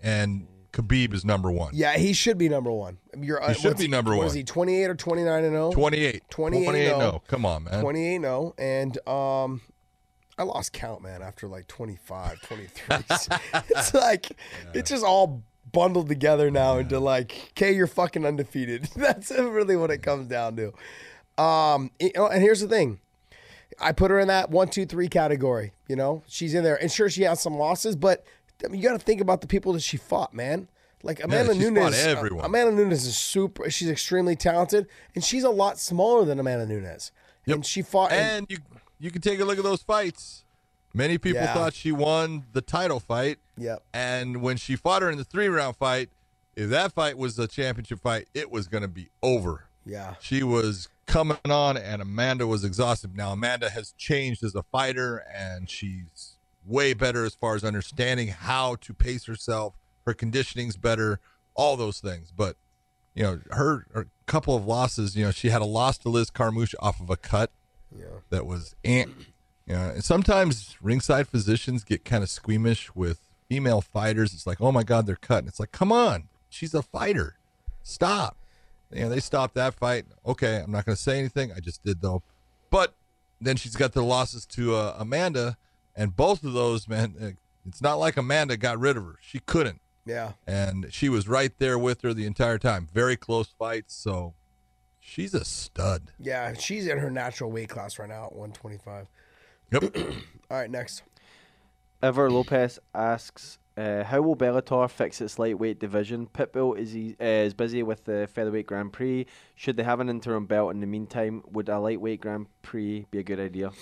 Speaker 3: and Khabib is number one.
Speaker 2: Yeah, he should be number one. You're, uh,
Speaker 3: He should be number one.
Speaker 2: is he 28 or 29 and 0?
Speaker 3: 28.
Speaker 2: 28
Speaker 3: 28
Speaker 2: no.
Speaker 3: no. Come on, man.
Speaker 2: 28 0 and um I lost count, man, after like 25, 23. it's like it's just all bundled together now into like, okay, you're fucking undefeated. That's really what it comes down to. Um, you know, and here's the thing. I put her in that one, two, three category. You know, she's in there, and sure, she has some losses, but I mean, you got to think about the people that she fought, man. Like Amanda
Speaker 3: fought
Speaker 2: Nunes, uh,
Speaker 3: everyone.
Speaker 2: Amanda Nunes is super. She's extremely talented, and she's a lot smaller than Amanda Nunes. And she fought. and-
Speaker 3: And you you can take a look at those fights. Many people
Speaker 2: Yeah.
Speaker 3: thought she won the title fight,
Speaker 2: Yep.
Speaker 3: and when she fought her in the three round fight, if that fight was a championship fight, it was going to be over.
Speaker 2: Yeah.
Speaker 3: She was coming on, and Amanda was exhausted. Now Amanda has changed as a fighter, and she's way better as far as understanding how to pace herself. Her conditioning's better, all those things. But you know, her, her couple of losses. You know, she had a loss to Liz Carmouche off of a cut
Speaker 2: Yeah.
Speaker 3: that was ant. You know, and sometimes ringside physicians get kind of squeamish with female fighters. It's like, oh my God, they're cut. And it's like, come on, she's a fighter. Stop. You know, they stopped that fight. Okay, I'm not going to say anything. I just did though. But then she's got the losses to uh, Amanda, and both of those, man, uh, it's not like Amanda got rid of her. She couldn't,
Speaker 2: Yeah.
Speaker 3: and she was right there with her the entire time. Very close fights. So she's a stud.
Speaker 2: Yeah. She's in her natural weight class right now at 125.
Speaker 3: Yep.
Speaker 2: All right, next.
Speaker 4: Ever Lopez asks, Uh, how will Bellator fix its lightweight division? Pitbull is he, uh, is busy with the featherweight Grand Prix. Should they have an interim belt in the meantime? Would a lightweight Grand Prix be a good idea?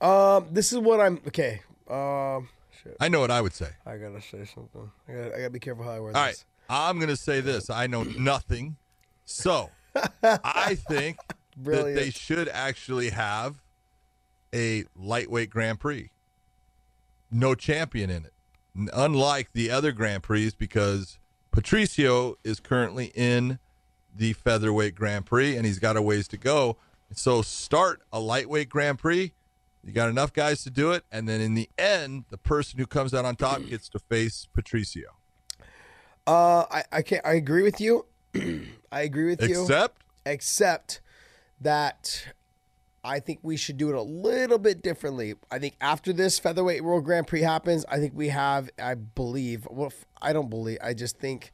Speaker 2: Um, this is what I'm okay. Um, shit,
Speaker 3: I know what I would say.
Speaker 2: I gotta say something. I gotta, I gotta be careful how I word
Speaker 3: All
Speaker 2: this.
Speaker 3: right, I'm to say this. I know nothing. So I think that they should actually have a lightweight Grand Prix. No champion in it. Unlike the other Grand Prix, because Patricio is currently in the featherweight Grand Prix and he's got a ways to go. So start a lightweight Grand Prix. You got enough guys to do it, and then in the end, the person who comes out on top gets to face Patricio.
Speaker 2: Uh, I I can't. I agree with you. I agree with you.
Speaker 3: Except
Speaker 2: except that I think we should do it a little bit differently. I think after this featherweight World Grand Prix happens, I think we have, I believe, well, I don't believe, I just think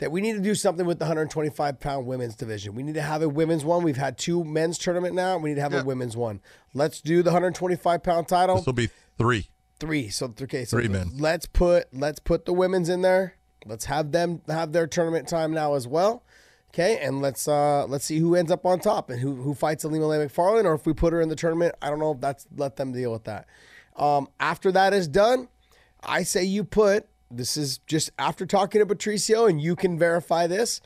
Speaker 2: that we need to do something with the 125 pound women's division. We need to have a women's one. We've had two men's tournament now. We need to have
Speaker 3: Yeah.
Speaker 2: a women's one. Let's do the 125 pound title.
Speaker 3: this will be three.
Speaker 2: Three. So okay, so
Speaker 3: Three men.
Speaker 2: let's put let's put the women's in there. Let's have them have their tournament time now as well. Okay, and let's uh let's see who ends up on top and who who fights Ilima-Lei Macfarlane or if we put her in the tournament. I don't know. That's let them deal with that. Um, after that is done, I say you put this is just after talking to Patricio and you can verify this.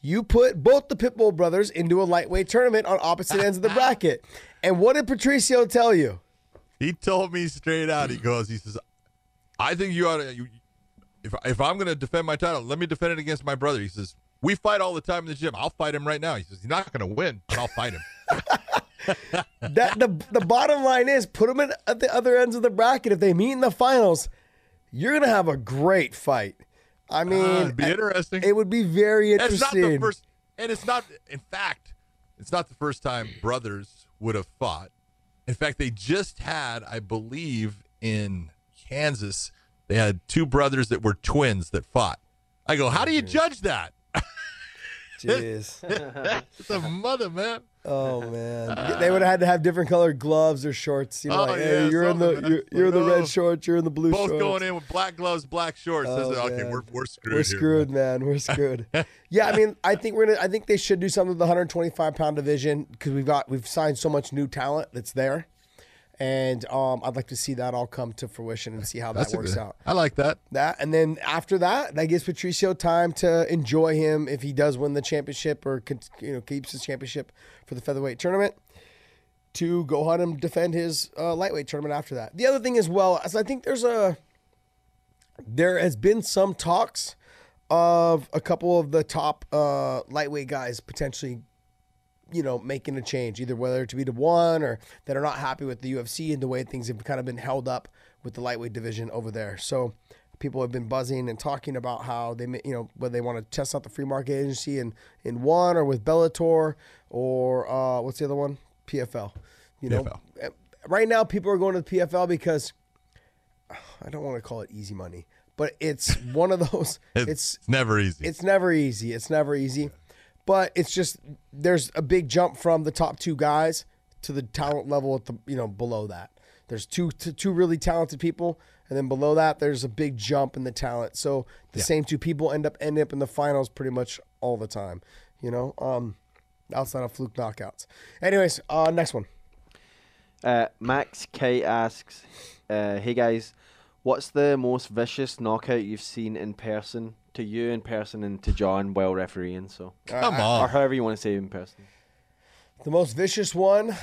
Speaker 2: You put both the Pitbull brothers into a lightweight tournament on opposite ends of the bracket. And what did Patricio tell you?
Speaker 3: He told me straight out. He goes, he says, I think you ought to. You, if if I'm going to defend my title, let me defend it against my brother. He says, we fight all the time in the gym. I'll fight him right now. He says he's not going to win, but I'll fight him.
Speaker 2: that the the bottom line is put them at, at the other ends of the bracket. If they meet in the finals, you're gonna have a great fight. I mean,
Speaker 3: Uh, it'd be interesting.
Speaker 2: It would be very
Speaker 3: And it's not
Speaker 2: interesting.
Speaker 3: the first, and it's not. In fact, it's not the first time brothers would have fought. In fact, they just had, I believe, in Kansas, they had two brothers that were twins that fought. I go, how do you judge that?
Speaker 2: Jeez.
Speaker 3: It's a mother, man.
Speaker 2: Oh man, they would have had to have different colored gloves or shorts. You know,
Speaker 3: Oh,
Speaker 2: like, hey,
Speaker 3: yeah,
Speaker 2: you're in the you're, you're in the red shorts. You're in the blue shorts.
Speaker 3: Both
Speaker 2: shorts.
Speaker 3: going in with black gloves, black shorts.
Speaker 2: Oh,
Speaker 3: Says, okay,
Speaker 2: man.
Speaker 3: we're, we're screwed.
Speaker 2: We're
Speaker 3: here,
Speaker 2: screwed, man. We're screwed. yeah, I mean, I think we're gonna. I think they should do something with the 125 pound division because we've got we've signed so much new talent that's there, and um, I'd like to see that all come to fruition and see how that
Speaker 3: That's
Speaker 2: works
Speaker 3: good-
Speaker 2: out.
Speaker 3: I like that.
Speaker 2: That and then after that, that gives Patricio time to enjoy him if he does win the championship or you know keeps his championship for the featherweight tournament. To go on and defend his uh, lightweight tournament after that. The other thing as well, as I think there's a there has been some talks of a couple of the top uh, lightweight guys potentially, you know, making a change, either whether to be to one or that are not happy with the UFC and the way things have kind of been held up with the lightweight division over there. So people have been buzzing and talking about how they, may- you know, whether they want to test out the free market agency in in one or with Bellator or uh, what's the other one? PFL. You know,
Speaker 3: PFL.
Speaker 2: right now people are going to the PFL because I don't want to call it easy money, but it's one of those.
Speaker 3: It's
Speaker 2: it's
Speaker 3: never easy.
Speaker 2: it's never easy. It's never easy. But it's just there's a big jump from the top two guys to the talent level at the you know below that. There's two two really talented people, and then below that there's a big jump in the talent. So the same two people end up end up in the finals pretty much all the time. You know, um, outside of fluke knockouts. Anyways, uh, next one.
Speaker 4: Uh, Max K asks, uh, "Hey guys, what's the most vicious knockout you've seen in person? To you in person, and to John while refereeing. So,
Speaker 3: Come
Speaker 4: or
Speaker 3: on.
Speaker 4: however you want to say in person.
Speaker 2: The most vicious one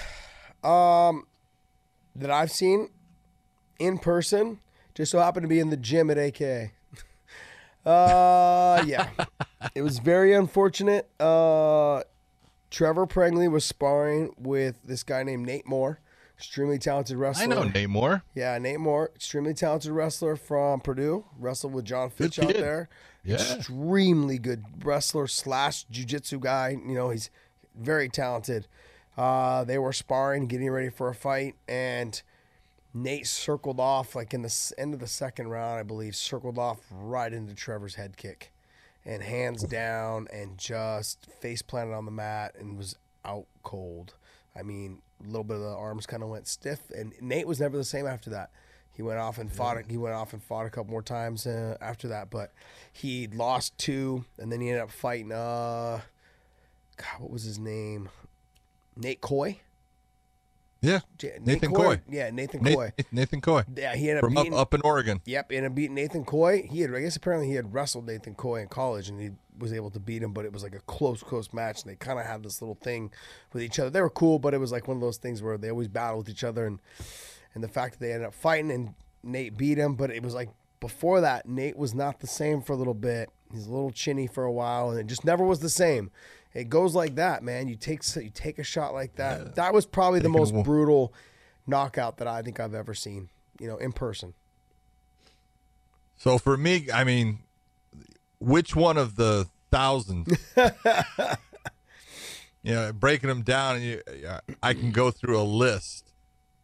Speaker 2: um, that I've seen in person just so happened to be in the gym at AKA. Uh, yeah. it was very unfortunate. Uh, Trevor Prangley was sparring with this guy named Nate Moore, extremely talented wrestler.
Speaker 3: I know Nate Moore.
Speaker 2: Yeah, Nate Moore, extremely talented wrestler from Purdue. Wrestled with Jon Fitch out there.
Speaker 3: Yeah.
Speaker 2: Extremely good wrestler slash jujitsu guy. You know, he's very talented. Uh, they were sparring, getting ready for a fight, and Nate circled off like in the end of the second round, I believe, circled off right into Trevor's head kick, and hands down, and just face planted on the mat, and was out cold. I mean, a little bit of the arms kind of went stiff, and Nate was never the same after that. He went off and fought. He went off and fought a couple more times uh, after that, but he lost two, and then he ended up fighting. Uh, God, what was his name? Nate Coy.
Speaker 3: Yeah, Nathan Coy.
Speaker 2: Yeah, Nathan
Speaker 3: Nathan,
Speaker 2: Coy.
Speaker 3: Nathan Coy
Speaker 2: Yeah, he ended up
Speaker 3: from up,
Speaker 2: beating.
Speaker 3: up in Oregon.
Speaker 2: Yep, ended up beating Nathan Coy. He had, I guess, apparently he had wrestled Nathan Coy in college, and he was able to beat him. But it was like a close, close match, and they kind of had this little thing with each other. They were cool, but it was like one of those things where they always battle with each other, and and the fact that they ended up fighting and Nate beat him, but it was like before that, Nate was not the same for a little bit. He's a little chinny for a while, and it just never was the same. It goes like that, man. You take you take a shot like that. That was probably the most brutal knockout that I think I've ever seen. You know, in person.
Speaker 3: So for me, I mean, which one of the thousands? you know, breaking them down, and you, I can go through a list.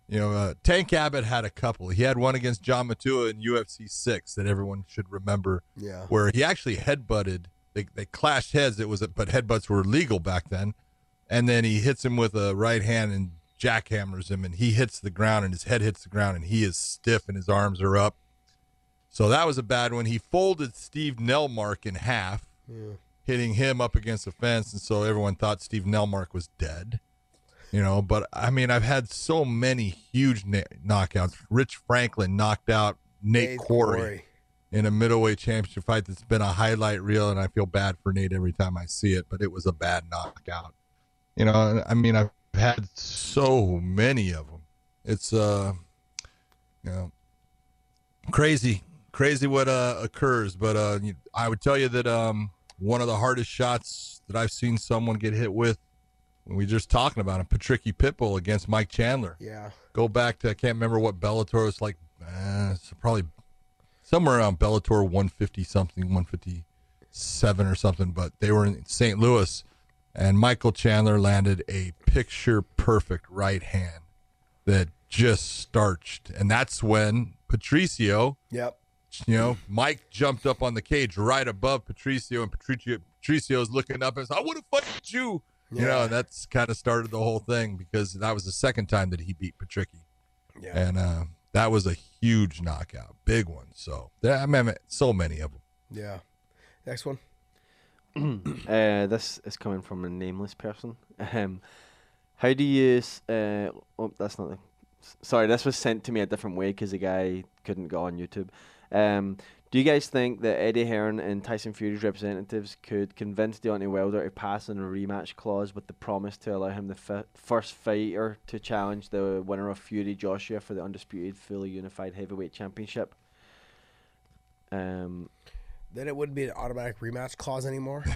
Speaker 3: You know, uh, Tank Abbott had a couple. He had one against John Matua in UFC six that everyone should remember.
Speaker 2: Yeah.
Speaker 3: where he actually headbutted. They they clashed heads. It was, a, but headbutts were legal back then. And then he hits him with a right hand and jackhammers him, and he hits the ground, and his head hits the ground, and he is stiff, and his arms are up. So that was a bad one. He folded Steve Nelmark in half, hitting him up against the fence, and so everyone thought Steve Nelmark was dead. You know, but I mean, I've had so many huge na- knockouts. Rich Franklin knocked out Nate,
Speaker 2: Nate
Speaker 3: Quarry
Speaker 2: Quarry.
Speaker 3: In a middleweight championship fight that's been a highlight reel, and I feel bad for Nate every time I see it, but it was a bad knockout. You know, I mean, I've had so many of them. It's, uh, you know, crazy, crazy what uh, occurs. But uh, I would tell you that um, one of the hardest shots that I've seen someone get hit with, when we were just talking about him, Patricky Pitbull against Mike Chandler
Speaker 2: Yeah.
Speaker 3: go back to I can't remember what Bellator was like. Uh, it's probably somewhere around Bellator 150 something, 157 or something. But they were in St. Louis, and Michael Chandler landed a picture perfect right hand that just starched, and that's when Patricio
Speaker 2: Yep.
Speaker 3: you know, Mike jumped up on the cage right above Patricio, and Patricio Patricio's looking up and says, "I want to fight you." You know,
Speaker 2: Yeah.
Speaker 3: and that's kind of started the whole thing because that was the second time that he beat Patricky,
Speaker 2: Yeah.
Speaker 3: and uh, that was a huge knockout, big one. So, yeah, I mean, so many of them.
Speaker 2: Yeah. Next one.
Speaker 4: Uh, this is coming from a nameless person. Um, how do you? s- Uh, oh, that's not the. Sorry, this was sent to me a different way because the guy couldn't go on YouTube. Um, do you guys think that Eddie Hearn and Tyson Fury's representatives could convince Deontay Wilder to pass on a rematch clause with the promise to allow him the fi- first fighter to challenge the winner of Fury Joshua for the undisputed, fully unified heavyweight championship? Um,
Speaker 2: Then it wouldn't be an automatic rematch clause anymore.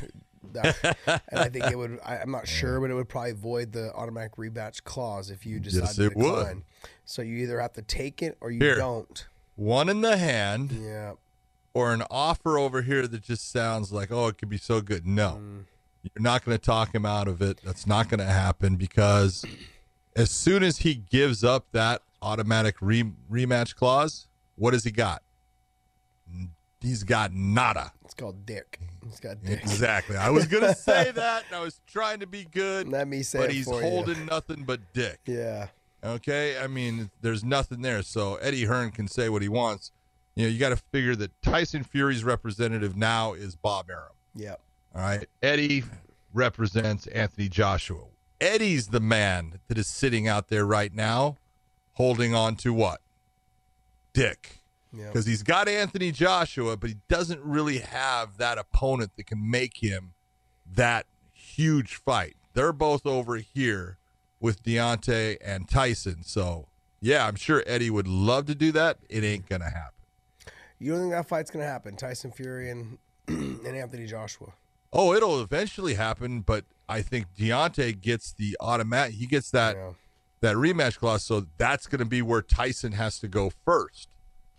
Speaker 2: That- and I think it would. I, I'm not sure, but it would probably void the automatic rematch clause if you decide
Speaker 3: Yes,
Speaker 2: to
Speaker 3: it would.
Speaker 2: decline. So you either have to take it or you
Speaker 3: Here.
Speaker 2: don't.
Speaker 3: One in the hand,
Speaker 2: Yeah.
Speaker 3: Or an offer over here that just sounds like, oh, it could be so good. No, mm. you're not going to talk him out of it. That's not going to happen because as soon as he gives up that automatic re- rematch clause, what has he got? He's got nada.
Speaker 2: It's called dick. It's got dick.
Speaker 3: Exactly. I was going to say that, and I was trying to be good,
Speaker 2: Let me say
Speaker 3: but he's holding nothing but dick.
Speaker 2: Yeah.
Speaker 3: Okay, I mean, there's nothing there. So Eddie Hearn can say what he wants. You know, you got to figure that Tyson Fury's representative now is Bob Arum.
Speaker 2: Yep.
Speaker 3: All right, Eddie represents Anthony Joshua. Eddie's the man that is sitting out there right now, holding on to what? Dick,
Speaker 2: Yep.
Speaker 3: because he's got Anthony Joshua, but he doesn't really have that opponent that can make him that huge fight. They're both over here with Deontay and Tyson. So, yeah, I'm sure Eddie would love to do that. It ain't going to happen.
Speaker 2: You don't think that fight's gonna happen? Tyson Fury and and Anthony Joshua.
Speaker 3: Oh, it'll eventually happen, but I think Deontay gets the automatic. He gets that
Speaker 2: Yeah.
Speaker 3: that rematch clause, so that's going to be where Tyson has to go first.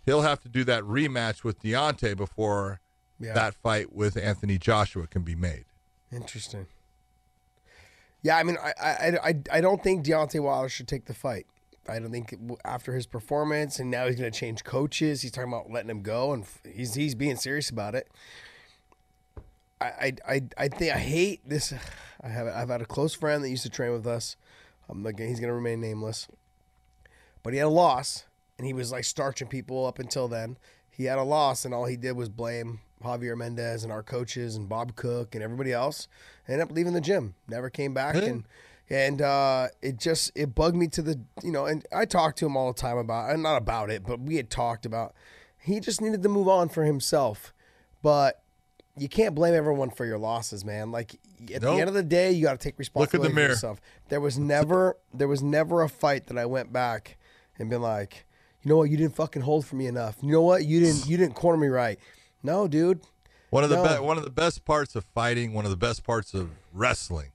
Speaker 3: He'll have to do that rematch with Deontay before
Speaker 2: Yeah.
Speaker 3: that fight with Anthony Joshua can be made.
Speaker 2: Interesting. Yeah, I mean, I, I, I, I don't think Deontay Wilder should take the fight. I don't think after his performance, and now he's going to change coaches. He's talking about letting him go, and he's he's being serious about it. I, I, I, I think I hate this. I have I've had a close friend that used to train with us. I'm again, he's going to remain nameless, but he had a loss, and he was like starching people up until then. He had a loss, and all he did was blame Javier Mendez and our coaches and Bob Cook and everybody else. Ended up leaving the gym, never came back, and and uh, it just it bugged me to the you know. And I talked to him all the time about, and not about it, but we had talked about. He just needed to move on for himself, but you can't blame everyone for your losses, man. Like at
Speaker 3: Nope.
Speaker 2: the end of the day, you got to take
Speaker 3: Look
Speaker 2: responsibility
Speaker 3: in the
Speaker 2: for yourself. There was never there was never a fight that I went back and been like, you know what, you didn't fucking hold for me enough. You know what, you didn't you didn't corner me right. No, dude.
Speaker 3: One of the
Speaker 2: No.
Speaker 3: be- one of the best parts of fighting, one of the best parts of wrestling,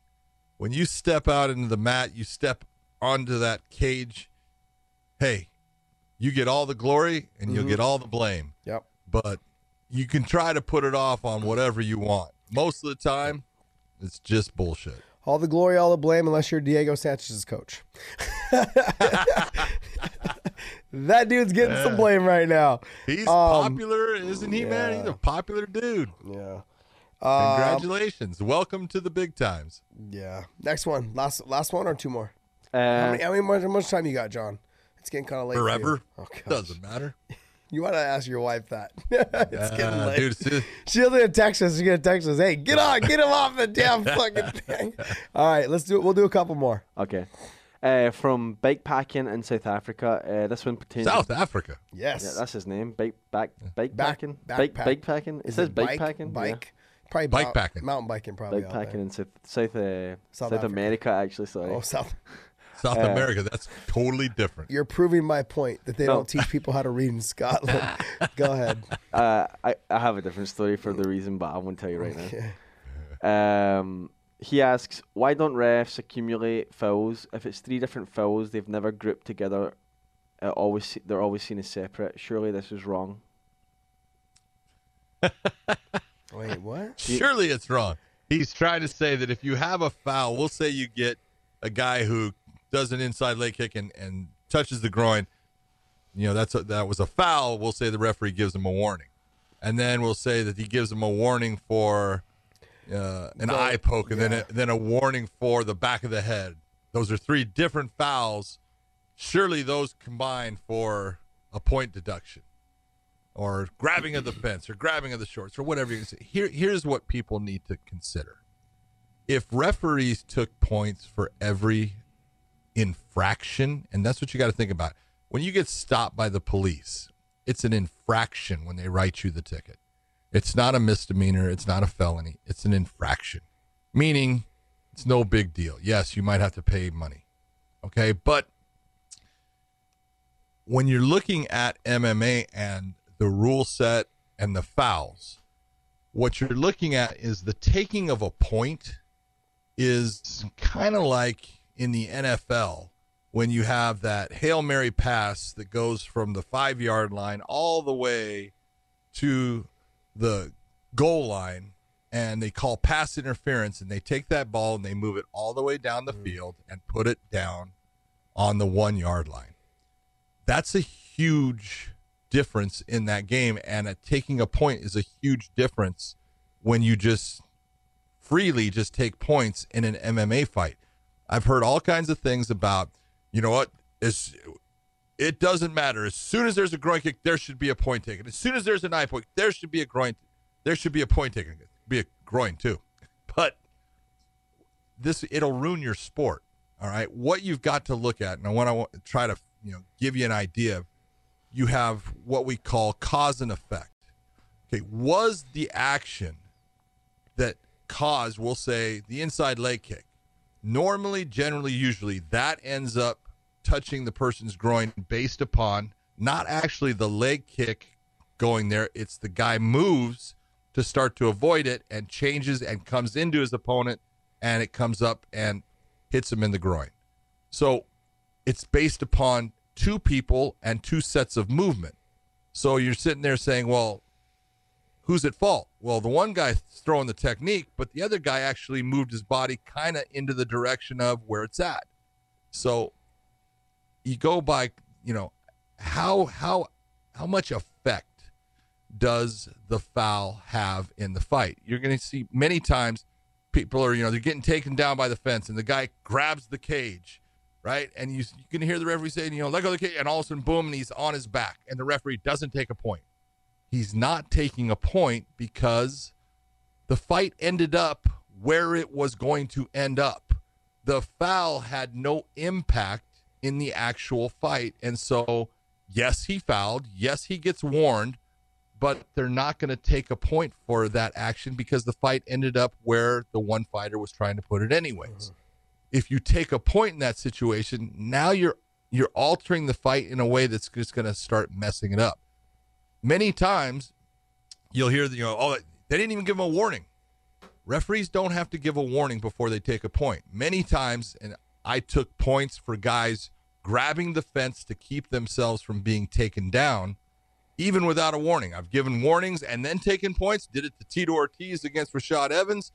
Speaker 3: when you step out into the mat, you step onto that cage. Hey, you get all the glory and
Speaker 2: Mm-hmm.
Speaker 3: you'll get all the blame,
Speaker 2: Yep.
Speaker 3: but you can try to put it off on whatever you want. Most of the time, it's just bullshit.
Speaker 2: All the glory, all the blame, unless you're Diego Sanchez's coach. that dude's getting some blame right now.
Speaker 3: He's
Speaker 2: Um,
Speaker 3: popular, isn't he, man? He's a popular dude.
Speaker 2: Yeah. Um,
Speaker 3: Congratulations. Welcome to the big times.
Speaker 2: yeah. Next one. Last last one or two more?
Speaker 4: Uh,
Speaker 2: How many, how many more, how much time you got, John? It's getting kind of late. for.
Speaker 3: Forever.
Speaker 2: Oh.
Speaker 3: Doesn't matter.
Speaker 2: You want to ask your wife that? it's getting
Speaker 3: Uh,
Speaker 2: late.
Speaker 3: dude, it's-
Speaker 2: She's gonna text us. She's gonna text us. Hey, get on, get him off the damn fucking thing. All right, let's do it. We'll do a couple more.
Speaker 4: okay. Uh, from bikepacking in South Africa. Uh, this one pertains.
Speaker 3: South Africa.
Speaker 2: Yes.
Speaker 4: Yeah, that's his name. Bike back
Speaker 2: Back-
Speaker 4: bikepacking. Bike
Speaker 2: backpack.
Speaker 4: bikepacking. It
Speaker 2: Is
Speaker 4: says
Speaker 2: bike,
Speaker 4: bikepacking.
Speaker 2: Bike. Probably
Speaker 3: Bike
Speaker 2: mount-
Speaker 3: packing.
Speaker 2: Mountain biking, probably.
Speaker 4: bike
Speaker 2: packing
Speaker 4: in South South, uh,
Speaker 2: South
Speaker 4: South, America. Actually, sorry.
Speaker 2: Oh, South.
Speaker 3: South
Speaker 4: Uh,
Speaker 3: America. That's totally different.
Speaker 2: You're proving my point that they
Speaker 4: No.
Speaker 2: don't teach people how to read in Scotland. Go ahead.
Speaker 4: Uh, I, I have a different story for the reason, but I won't tell you right now. Um, he asks, why don't refs accumulate fouls? If it's three different fouls they've never grouped together, uh, always they're always seen as separate. Surely this is wrong.
Speaker 2: Wait, what?
Speaker 3: Surely it's wrong. He's trying to say that if you have a foul, we'll say you get a guy who does an inside leg kick and, and touches the groin. You know, that's a, that was a foul. We'll say the referee gives him a warning. And then we'll say that he gives him a warning for uh, an
Speaker 2: The-
Speaker 3: eye poke and then, a, then a warning for the back of the head. Those are three different fouls. Surely those combine for a point deduction or grabbing of the fence or grabbing of the shorts or whatever you say. Here, here's what people need to consider. If referees took points for every infraction, and that's what you got to think about. When you get stopped by the police, it's an infraction when they write you the ticket. It's not a misdemeanor, it's not a felony, it's an infraction. Meaning it's no big deal. Yes, you might have to pay money. Okay, but when you're looking at MMA and the rule set and the fouls, what you're looking at is the taking of a point is kind of like in the NFL when you have that Hail Mary pass that goes from the five yard line all the way to the goal line and they call pass interference and they take that ball and they move it all the way down the hmm. field and put it down on the one yard line. That's a huge difference in that game. And uh, taking a point is a huge difference when you just freely just take points in an MMA fight. I've heard all kinds of things about, you know what, is it doesn't matter. As soon as there's a groin kick, there should be a point taken. As soon as there's an eye point, there should be a groin. There should be a point taken. Be a groin too, but this it'll ruin your sport. All right, what you've got to look at, and I want to try to you know give you an idea. You have what we call cause and effect. Okay, was the action that caused, we'll say, the inside leg kick? Normally, generally, usually, that ends up touching the person's groin based upon not actually the leg kick going there. It's the guy moves to start to avoid it and changes and comes into his opponent and it comes up and hits him in the groin. So it's based upon two people and two sets of movement. So you're sitting there saying, well, who's at fault? Well, the one guy's throwing the technique, but the other guy actually moved his body kind of into the direction of where it's at. So you go by, you know, how how how much effect does the foul have in the fight? You're going to see many times people are, you know, they're getting taken down by the fence and the guy grabs the cage right? And you, you can hear the referee saying, you know, let go of the kick, and all of a sudden, boom, and he's on his back, and the referee doesn't take a point. He's not taking a point because the fight ended up where it was going to end up. The foul had no impact in the actual fight. And so, yes, he fouled. Yes, he gets warned, but they're not going to take a point for that action because the fight ended up where the one fighter was trying to put it anyways. Mm-hmm. If you take a point in that situation, now you're you're altering the fight in a way that's just going to start messing it up. Many times you'll hear the, you know, oh, they didn't even give him a warning. Referees don't have to give a warning before they take a point. Many times, and I took points for guys grabbing the fence to keep themselves from being taken down, even without a warning. I've given warnings and then taken points. Did it to Tito Ortiz against Rashad Evans,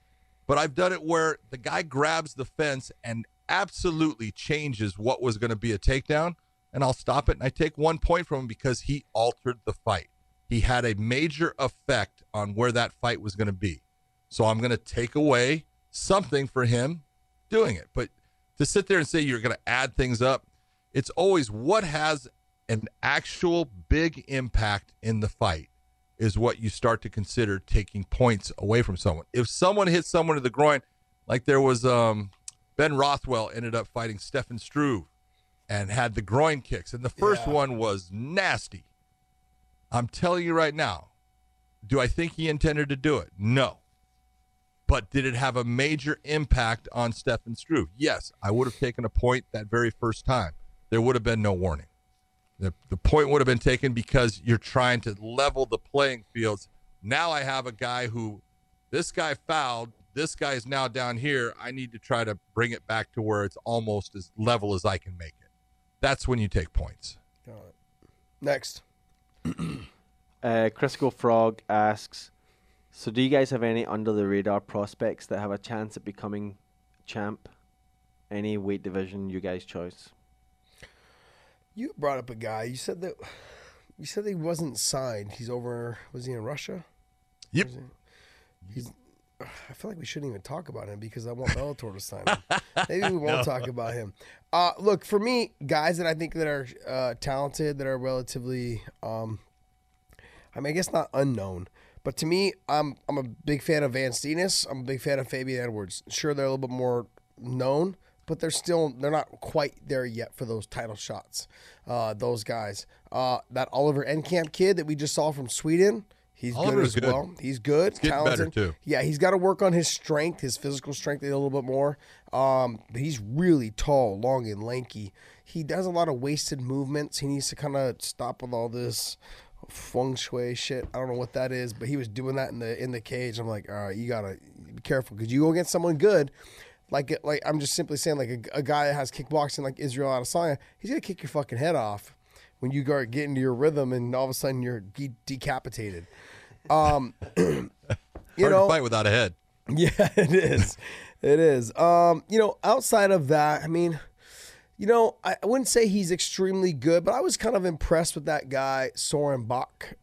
Speaker 3: but I've done it where the guy grabs the fence and absolutely changes what was going to be a takedown, and I'll stop it and I take one point from him because he altered the fight. He had a major effect on where that fight was going to be. So I'm going to take away something for him doing it. But to sit there and say you're going to add things up, it's always what has an actual big impact in the fight is what you start to consider taking points away from someone. If someone hits someone to the groin, like there was um, Ben Rothwell ended up fighting Stefan Struve and had the groin kicks, and the first
Speaker 2: Yeah.
Speaker 3: one was nasty. I'm telling you right now, do I think he intended to do it? No. But did it have a major impact on Stefan Struve? Yes, I would have taken a point that very first time. There would have been no warning. The, the point would have been taken because you're trying to level the playing fields. Now I have a guy who, this guy fouled. This guy is now down here. I need to try to bring it back to where it's almost as level as I can make it. That's when you take points. Got it.
Speaker 2: Next.
Speaker 4: Uh, Crisco Frog asks, so do you guys have any under the radar prospects that have a chance at becoming champ? Any weight division you guys choice?
Speaker 2: You brought up a guy. You said that you said that he wasn't signed. He's over. Was he in Russia?
Speaker 3: Yep.
Speaker 2: He's. I feel like we shouldn't even talk about him because I want Bellator to sign him. Maybe we won't talk about him. Uh, look for me, guys that I think that are uh, talented, that are relatively, um, I mean, I guess not unknown, but to me, I'm I'm a big fan of Van Steenis. I'm a big fan of Fabian Edwards. Sure, they're a little bit more known, but they're still they're not quite there yet for those title shots. Uh, those guys, uh, that Oliver Enkamp kid that we just saw from Sweden. He's good as
Speaker 3: good.
Speaker 2: well. He's good.
Speaker 3: better,
Speaker 2: talented.
Speaker 3: too.
Speaker 2: Yeah, he's got to work on his strength, his physical strength a little bit more. Um, but he's really tall, long, and lanky. He does a lot of wasted movements. He needs to kind of stop with all this feng shui shit. I don't know what that is, but he was doing that in the in the cage. I'm like, all right, you gotta be careful because you go against someone good. Like, like I'm just simply saying, like a, a guy that has kickboxing like Israel Adesanya, he's gonna kick your fucking head off when you go get into your rhythm, and all of a sudden you're de- decapitated. Um, you
Speaker 3: Hard
Speaker 2: know,
Speaker 3: fight without a head.
Speaker 2: yeah, it is. It is. Um, you know, outside of that, I mean, you know, I, I wouldn't say he's extremely good, but I was kind of impressed with that guy, Soren Bak.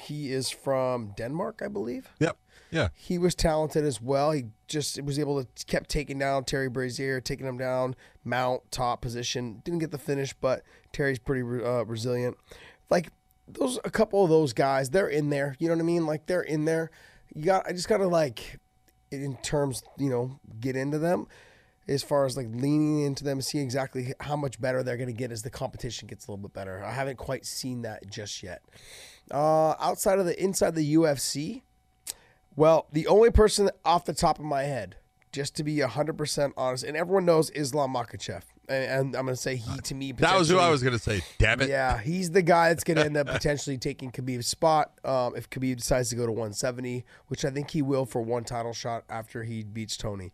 Speaker 2: He is from Denmark, I believe.
Speaker 3: Yep. Yeah.
Speaker 2: He was talented as well. He just was able to kept taking down Terry Brazier, taking him down, mount, top position. Didn't get the finish, but Terry's pretty uh, resilient. Like those, a couple of those guys, they're in there. You know what I mean? Like they're in there. You got. I just gotta like, in terms, you know, get into them. As far as like leaning into them, see exactly how much better they're gonna get as the competition gets a little bit better. I haven't quite seen that just yet. Uh, outside of the inside the UFC, well, the only person off the top of my head, just to be 100% honest, and everyone knows Islam Makhachev. And, and I'm going to say he to me.
Speaker 3: That was who I was going to say. Damn it.
Speaker 2: Yeah, he's the guy that's going to end up potentially taking Khabib's spot um, if Khabib decides to go to 170, which I think he will for one title shot after he beats Tony.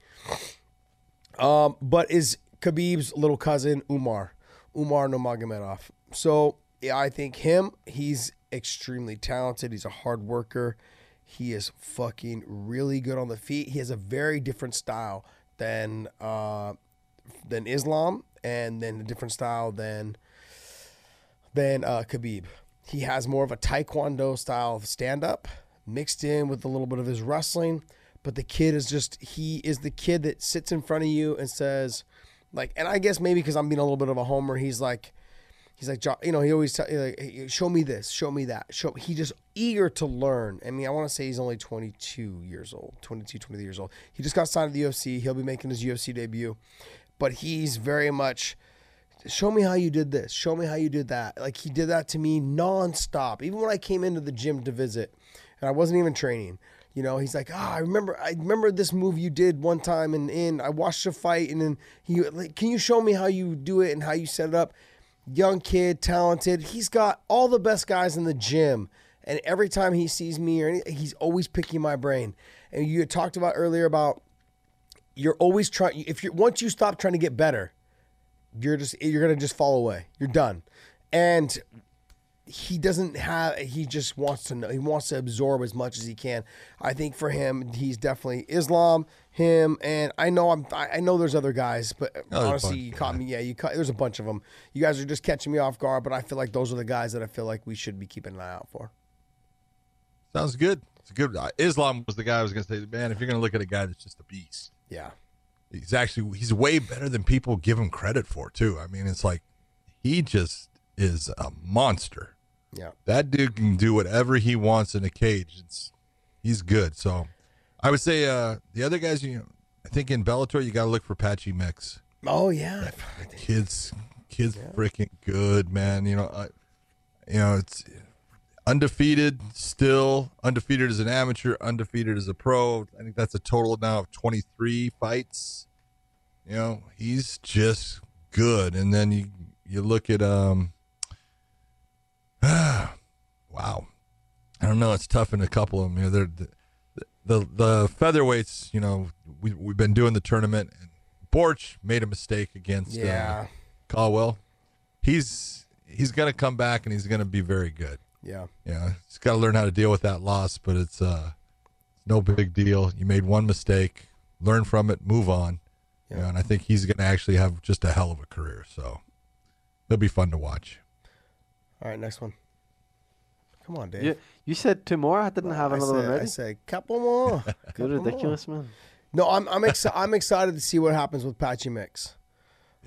Speaker 2: Um, but is Khabib's little cousin Umar, Umar Nurmagomedov. So yeah, I think him. He's extremely talented. He's a hard worker. He is fucking really good on the feet. He has a very different style than uh, than Islam, and then a different style than than uh, Khabib. He has more of a Taekwondo style stand up mixed in with a little bit of his wrestling. But the kid is just, he is the kid that sits in front of you and says, Like, and I guess maybe because I'm being a little bit of a homer, he's like, he's like, you know, he always tell, like, "Hey, show me this, show me that, show. He just eager to learn. I mean, I want to say he's only 22 years old, 22, 23 years old. He just got signed to the UFC. He'll be making his UFC debut, but he's very much. Show me how you did this. Show me how you did that. Like he did that to me nonstop. Even when I came into the gym to visit, and I wasn't even training. You know, he's like, ah, I remember, I remember this move you did one time, and in I watched a fight, and then he, like, can you show me how you do it and how you set it up? Young kid, talented. He's got all the best guys in the gym, and every time he sees me or any, he's always picking my brain. And you talked about earlier about you're always trying. If you once you stop trying to get better, you're just you're gonna just fall away. You're done, and he doesn't have he just wants to know he wants to absorb as much as he can i think for him he's definitely islam him and i know i'm i know there's other guys but
Speaker 3: Oh,
Speaker 2: honestly you caught me yeah you caught there's a bunch of them you guys are just catching me off guard but i feel like those are the guys that i feel like we should be keeping an eye out for
Speaker 3: Sounds good. It's good. uh, Islam was the guy I was going to say, man, if you're going to look at a guy that's just a beast,
Speaker 2: yeah
Speaker 3: he's actually he's way better than people give him credit for too. I mean, it's like he just is a monster.
Speaker 2: yeah
Speaker 3: That dude can do whatever he wants in a cage. It's he's good. So I would say uh the other guys, you know, I think in Bellator you got to look for Patchy Mix.
Speaker 2: oh yeah.
Speaker 3: Kids, kids, freaking good, man. You know, I, you know it's undefeated still undefeated as an amateur undefeated as a pro. I think that's a total now of 23 fights. You know he's just good. And then you you look at um wow. I don't know it's tough in a couple of them you know they're the, the the featherweights you know we, we've been doing the tournament and Borics made a mistake against
Speaker 2: yeah
Speaker 3: uh, caldwell he's he's gonna come back and he's gonna be very good
Speaker 2: yeah
Speaker 3: yeah, he's got to learn how to deal with that loss, but it's uh, no big deal. You made one mistake, learn from it, move on. You know, and I think he's going to actually have just a hell of a career. So it'll be fun to watch.
Speaker 2: all right next one come on dave
Speaker 4: You, you said two more. I didn't have
Speaker 2: I
Speaker 4: another
Speaker 2: said,
Speaker 4: one ready.
Speaker 2: I said couple more
Speaker 4: You're
Speaker 2: Couple more.
Speaker 4: ridiculous, man.
Speaker 2: No, I'm I'm, exci- I'm excited to see what happens with Patchy Mix.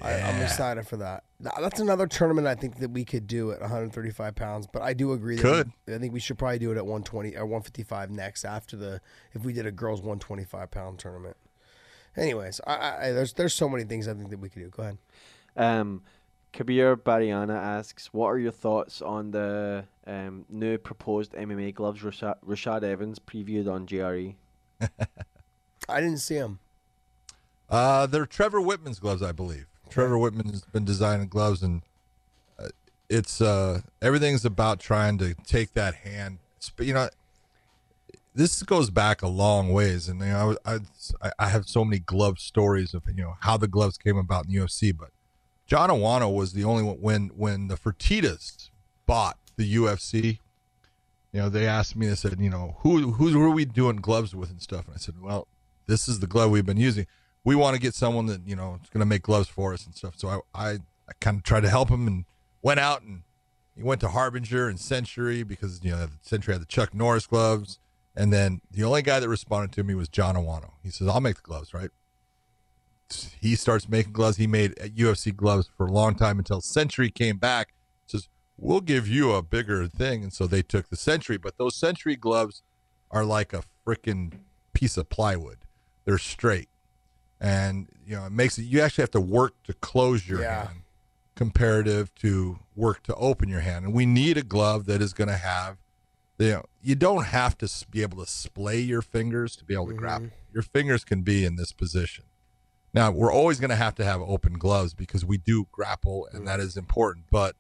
Speaker 2: I, I'm excited for that. That's another tournament I think that we could do at 135 pounds. But I do agree that
Speaker 3: Could.
Speaker 2: we- I think we should probably do it at 120 or 155 next after the if we did a girls 125 pound tournament. Anyways, I, I, I- there's there's so many things I think that we could do. Go ahead.
Speaker 4: Um, Kabir Bariana asks, "What are your thoughts on the um, new proposed MMA gloves Rashad, Rashad Evans previewed on E?" JRE?"
Speaker 2: I didn't see them.
Speaker 3: Uh, they're Trevor Wittman's gloves, I believe. Trevor Wittman has been designing gloves, and uh, it's uh, everything's about trying to take that hand. sp- You know, this goes back a long ways, and you know, I, I I have so many glove stories of you know how the gloves came about in the UFC. But John Awano was the only one when when the Fertitas bought the UFC. You know, they asked me. They said, you know, who who, who are we doing gloves with and stuff? And I said, well, this is the glove we've been using. We want to get someone that you know is going to make gloves for us and stuff. So I I, I kind of tried to help him and went out and he went to Harbinger and Century because you know Century had the Chuck Norris gloves, and then the only guy that responded to me was John Awano. He says, "I'll make the gloves, right?" He starts making gloves. He made UFC gloves for a long time until Century came back. Says, "We'll give you a bigger thing," and so they took the Century. But those Century gloves are like a freaking piece of plywood. They're straight, and you know it makes it. You actually have to work to close your
Speaker 2: Yeah.
Speaker 3: hand comparative to work to open your hand. And we need a glove that is going to have, you know, you don't have to be able to splay your fingers to be able to grab. Mm-hmm. Your fingers can be in this position. Now, we're always going to have to have open gloves because we do grapple and that is important. But,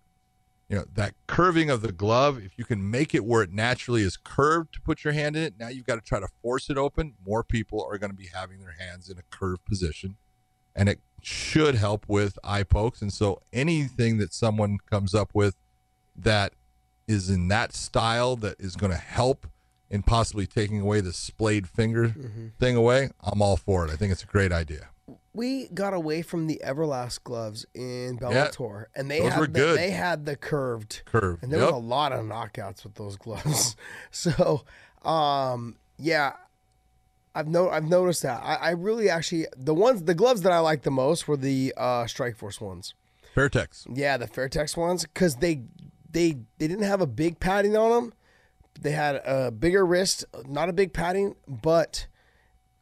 Speaker 3: you know, that curving of the glove, if you can make it where it naturally is curved to put your hand in it, now you've got to try to force it open. More people are going to be having their hands in a curved position and it should help with eye pokes. And so anything that someone comes up with that is in that style that is going to help in possibly taking away the splayed finger mm-hmm. thing away, I'm all for it. I think it's a great idea.
Speaker 2: We got away from the Everlast gloves in Bellator, and they
Speaker 3: Those
Speaker 2: had
Speaker 3: were
Speaker 2: the,
Speaker 3: good.
Speaker 2: they had the curved
Speaker 3: Curve.
Speaker 2: and there
Speaker 3: Yep.
Speaker 2: was a lot of knockouts with those gloves. so, um, yeah, I've no I've noticed that. I, I really actually the ones the gloves that I liked the most were the uh, Strikeforce ones.
Speaker 3: Fairtex.
Speaker 2: Yeah, the Fairtex ones because they they they didn't have a big padding on them. They had a bigger wrist, not a big padding, but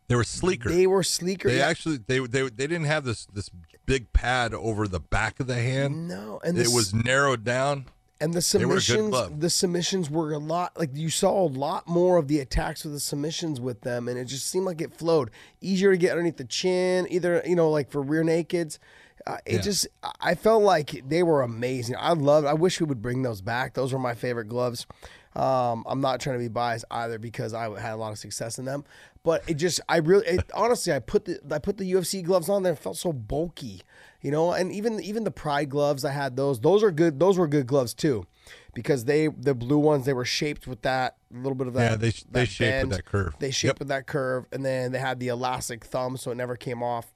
Speaker 3: They were sleeker.
Speaker 2: they were sleeker.
Speaker 3: They
Speaker 2: Yeah.
Speaker 3: actually they they they didn't have this this big pad over the back of the hand.
Speaker 2: no, and
Speaker 3: It was narrowed down.
Speaker 2: And the
Speaker 3: They were a good
Speaker 2: submissions, the submissions were a lot like you saw a lot more of the attacks with the submissions with them, and it just seemed like it flowed easier to get underneath the chin, either you know like for rear nakeds. Uh, it
Speaker 3: Yeah.
Speaker 2: just, I felt like they were amazing. I love. I wish we would bring those back. Those were my favorite gloves. Um, I'm not trying to be biased either because I had a lot of success in them, but it just, I really, it, honestly, I put the, I put the UFC gloves on there. It felt so bulky, you know, and even, even the Pride gloves, I had those. Those are good. Those were good gloves too, because they, the blue ones, they were shaped with that little bit of that.
Speaker 3: Yeah, they- they
Speaker 2: that
Speaker 3: shaped with that curve.
Speaker 2: They shaped
Speaker 3: Yep.
Speaker 2: with that curve, and then they had the elastic thumb, so it never came off.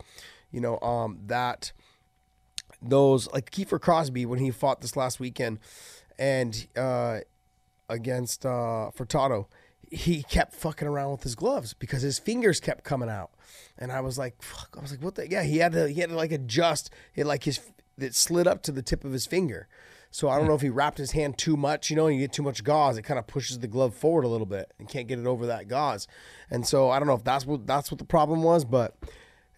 Speaker 2: You know, um, that those like Keifer Crosby when he fought this last weekend and uh against uh Furtado, he kept fucking around with his gloves because his fingers kept coming out. And I was like, fuck, I was like, what the yeah, he had to he had to like adjust it like his it slid up to the tip of his finger. So I don't know if he wrapped his hand too much, you know, and you get too much gauze, it kind of pushes the glove forward a little bit and can't get it over that gauze. And so I don't know if that's what that's what the problem was, but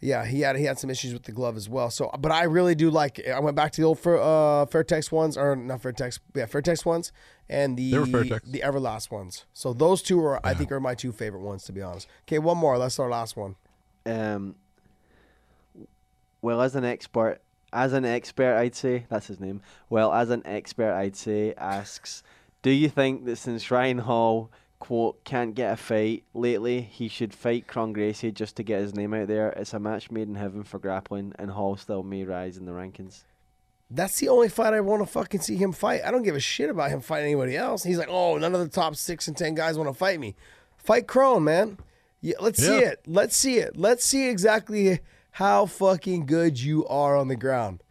Speaker 2: yeah, he had he had some issues with the glove as well. So, but I really do like. It. I went back to the old Fair, uh, Fairtex ones, or not Fairtex, yeah, Fairtex ones, and the
Speaker 3: They were Fairtex.
Speaker 2: the Everlast ones. So those two are, I think, are my two favorite ones to be honest. Okay, one more. That's our last one.
Speaker 4: Um, well, as an expert, as an expert, I'd say that's his name. Well, as an expert, I'd say asks, do you think that since Ryan Hall quote can't get a fight lately, he should fight Kron Gracie just to get his name out there? It's a match made in heaven for grappling, and Hall still may rise in the rankings.
Speaker 2: That's the only fight I want to fucking see him fight. I don't give a shit about him fighting anybody else. He's like, oh, none of the top six and ten guys want to fight me. Fight Kron, man. Yeah, let's see it. Let's see it. Let's see exactly how fucking good you are on the ground.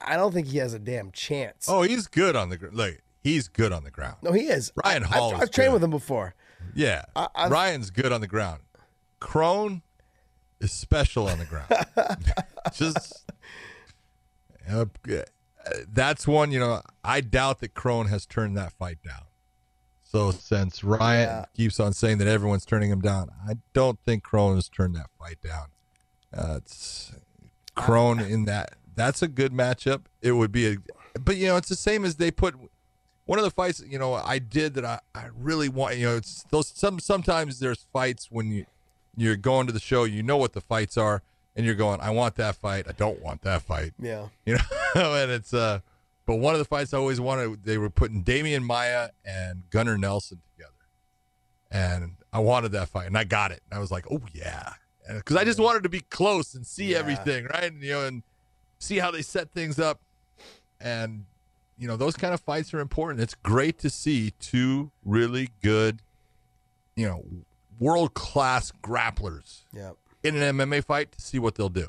Speaker 2: I don't think he has a damn chance.
Speaker 3: Oh, he's good on the ground. Like he's good on the ground.
Speaker 2: No, he is.
Speaker 3: Ryan
Speaker 2: I,
Speaker 3: Hall
Speaker 2: I've, I've trained with him before.
Speaker 3: Yeah,
Speaker 2: I-
Speaker 3: Ryan's good on the ground. Kron is special on the ground. Just uh, that's one. You know, I doubt that Kron has turned that fight down. So since Ryan
Speaker 2: Yeah.
Speaker 3: keeps on saying that everyone's turning him down, I don't think Kron has turned that fight down. Uh, it's Kron in that. That's a good matchup. It would be a, but you know, it's the same as they put one of the fights. You know, I did that. I, I really want. You know, it's those. Some sometimes there's fights when you you're going to the show. You know what the fights are, and you're going. I want that fight. I don't want that fight.
Speaker 2: Yeah.
Speaker 3: You know, and it's uh. But one of the fights I always wanted, they were putting Demian Maia and Gunnar Nelson together, and I wanted that fight, and I got it. And I was like, oh yeah, because I just wanted to be close and see
Speaker 2: Yeah.
Speaker 3: everything, right? And, you know, and see how they set things up, and you know, those kind of fights are important. It's great to see two really good, you know, world class grapplers
Speaker 2: Yeah.
Speaker 3: in an MMA fight to see what they'll do.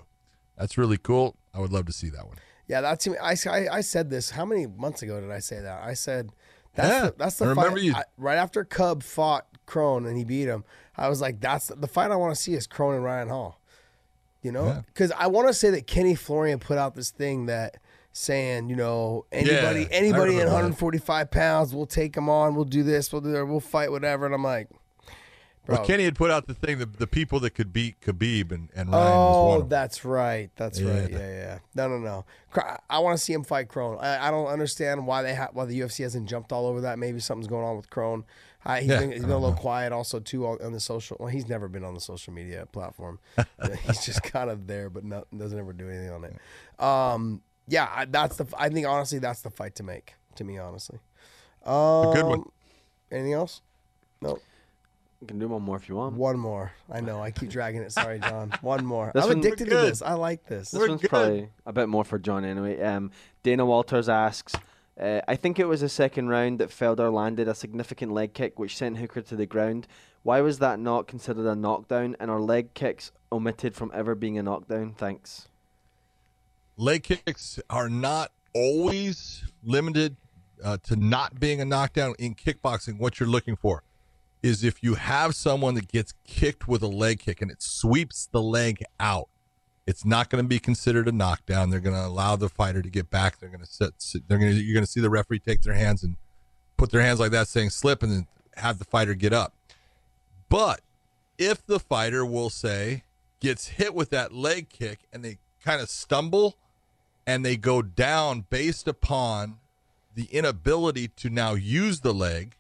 Speaker 3: That's really cool. I would love to see that one.
Speaker 2: Yeah, that's I, I, I said this. How many months ago did I say that? I said that's
Speaker 3: Yeah,
Speaker 2: the, that's the
Speaker 3: I remember
Speaker 2: fight.
Speaker 3: you-
Speaker 2: I, right after Cub fought Kron and he beat him, I was like, that's the fight I want to see is Kron and Ryan Hall. You know,
Speaker 3: Yeah.
Speaker 2: because I want to say that Kenny Florian put out this thing that saying, you know, anybody
Speaker 3: Yeah,
Speaker 2: anybody in
Speaker 3: remember that.
Speaker 2: 145 pounds, we'll take them on, we'll do this, we'll do that, we'll fight whatever. And I'm like, bro,
Speaker 3: Well, Kenny had put out the thing, the, the people that could beat Khabib, and, and Ryan
Speaker 2: Oh, that's right. That's right.
Speaker 3: Yeah.
Speaker 2: Yeah, yeah. No, no, no. I want to see him fight Kron. I, I don't understand why they ha- why the UFC hasn't jumped all over that. Maybe something's going on with Kron. I, he's
Speaker 3: Yeah,
Speaker 2: been, he's been a little
Speaker 3: know.
Speaker 2: quiet also too on, on the social. Well, he's never been on the social media platform. he's just kind of there, but no, doesn't ever do anything on it. Um, yeah, I, that's the. I think honestly, that's the fight to make. To me, honestly. Um,
Speaker 3: a good one.
Speaker 2: Anything else? No.
Speaker 4: You can do one more if you want.
Speaker 2: One more. I know. I keep dragging it. Sorry, John. One more.
Speaker 4: This
Speaker 2: I'm addicted to this. I like this.
Speaker 4: This
Speaker 3: We're
Speaker 4: one's
Speaker 3: good.
Speaker 4: probably a bit more for John anyway. Um, Dana Walters asks, uh, I think it was the second round that Felder landed a significant leg kick which sent Hooker to the ground. Why was that not considered a knockdown and are leg kicks omitted from ever being a knockdown? Thanks.
Speaker 3: Leg kicks are not always limited uh, to not being a knockdown in kickboxing. What you're looking for, is if you have someone that gets kicked with a leg kick and it sweeps the leg out, it's not going to be considered a knockdown. They're going to allow the fighter to get back. They're going to sit. They're going to. You're going to see the referee take their hands and put their hands like that, saying slip, and then have the fighter get up. But if the fighter will say gets hit with that leg kick and they kind of stumble and they go down based upon the inability to now use the leg,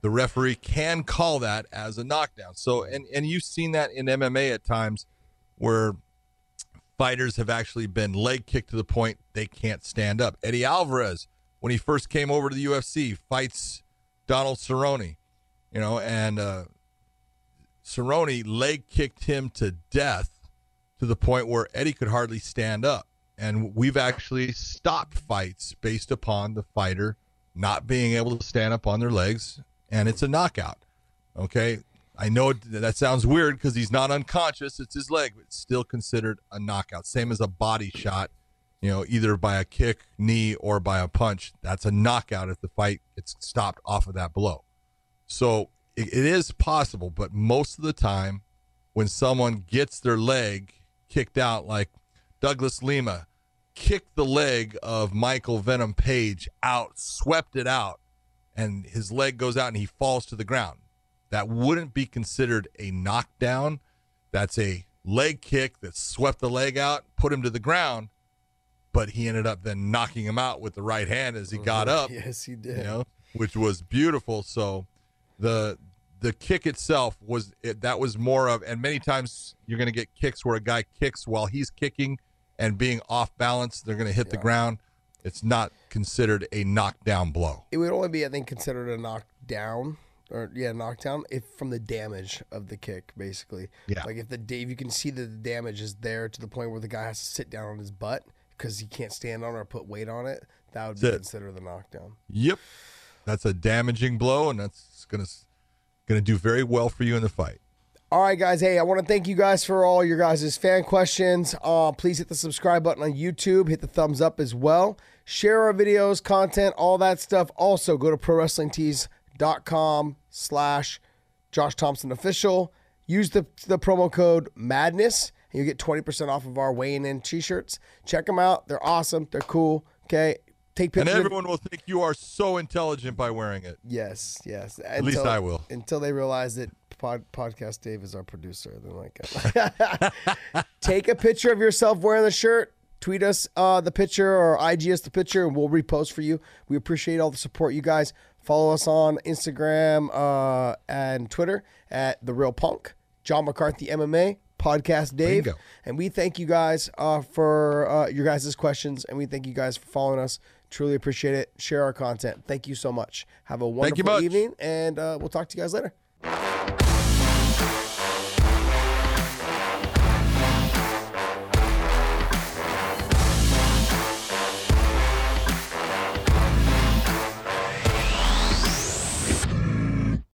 Speaker 3: the referee can call that as a knockdown. So, and and you've seen that in MMA at times where fighters have actually been leg kicked to the point they can't stand up. Eddie Alvarez, when he first came over to the UFC, fights Donald Cerrone, you know, and uh, Cerrone leg kicked him to death to the point where Eddie could hardly stand up. And we've actually stopped fights based upon the fighter not being able to stand up on their legs, and it's a knockout. Okay. I know that sounds weird because he's not unconscious. It's his leg, but it's still considered a knockout. Same as a body shot, you know, either by a kick, knee, or by a punch. That's a knockout if the fight gets stopped off of that blow. So it, it is possible, but most of the time, when someone gets their leg kicked out, like Douglas Lima kicked the leg of Michael Venom Page out, swept it out, and his leg goes out and he falls to the ground. That wouldn't be considered a knockdown. That's a leg kick that swept the leg out, put him to the ground, but he ended up then knocking him out with the right hand as he mm-hmm. got up.
Speaker 2: Yes, he did.
Speaker 3: You know, which was beautiful. So the the kick itself was it, that was more of and many times you're going to get kicks where a guy kicks while he's kicking and being off balance they're going to hit the ground it's not considered a knockdown blow
Speaker 2: It would only be, I think, considered a knockdown or yeah, knockdown if from the damage of the kick, basically.
Speaker 3: Yeah.
Speaker 2: Like if the Dave, you can see that the damage is there to the point where the guy has to sit down on his butt because he can't stand on it or put weight on it. That would be
Speaker 3: That's it.
Speaker 2: considered the knockdown.
Speaker 3: yep that's a damaging blow and that's going to do very well for you in the fight
Speaker 2: All right, guys. Hey, I want to thank you guys for all your guys' fan questions. Uh, please hit the subscribe button on YouTube. Hit the thumbs up as well. Share our videos, content, all that stuff. Also, go to ProWrestlingTees.com slash Josh Thomson Official. Use the, the promo code MADNESS, and you get 20% off of our weighing in t-shirts. Check them out. They're awesome. They're cool. Okay. Take
Speaker 3: and
Speaker 2: pictures. of-
Speaker 3: everyone will think you are so intelligent by wearing it
Speaker 2: Yes, yes.
Speaker 3: At least I will.
Speaker 2: Until they realize that pod, podcast Dave is our producer. They're like, take a picture of yourself wearing the shirt. Tweet us uh, the picture or IG us the picture, and we'll repost for you. We appreciate all the support, you guys. Follow us on Instagram uh, and Twitter at the Real Punk, John McCarthy MMA, Podcast Dave,
Speaker 3: Bingo.
Speaker 2: and we thank you guys uh, for uh, your guys' questions, and we thank you guys for following us. Truly appreciate it. Share our content. Thank you so much. Have a wonderful
Speaker 3: much.
Speaker 2: evening, and uh, we'll talk to you guys later.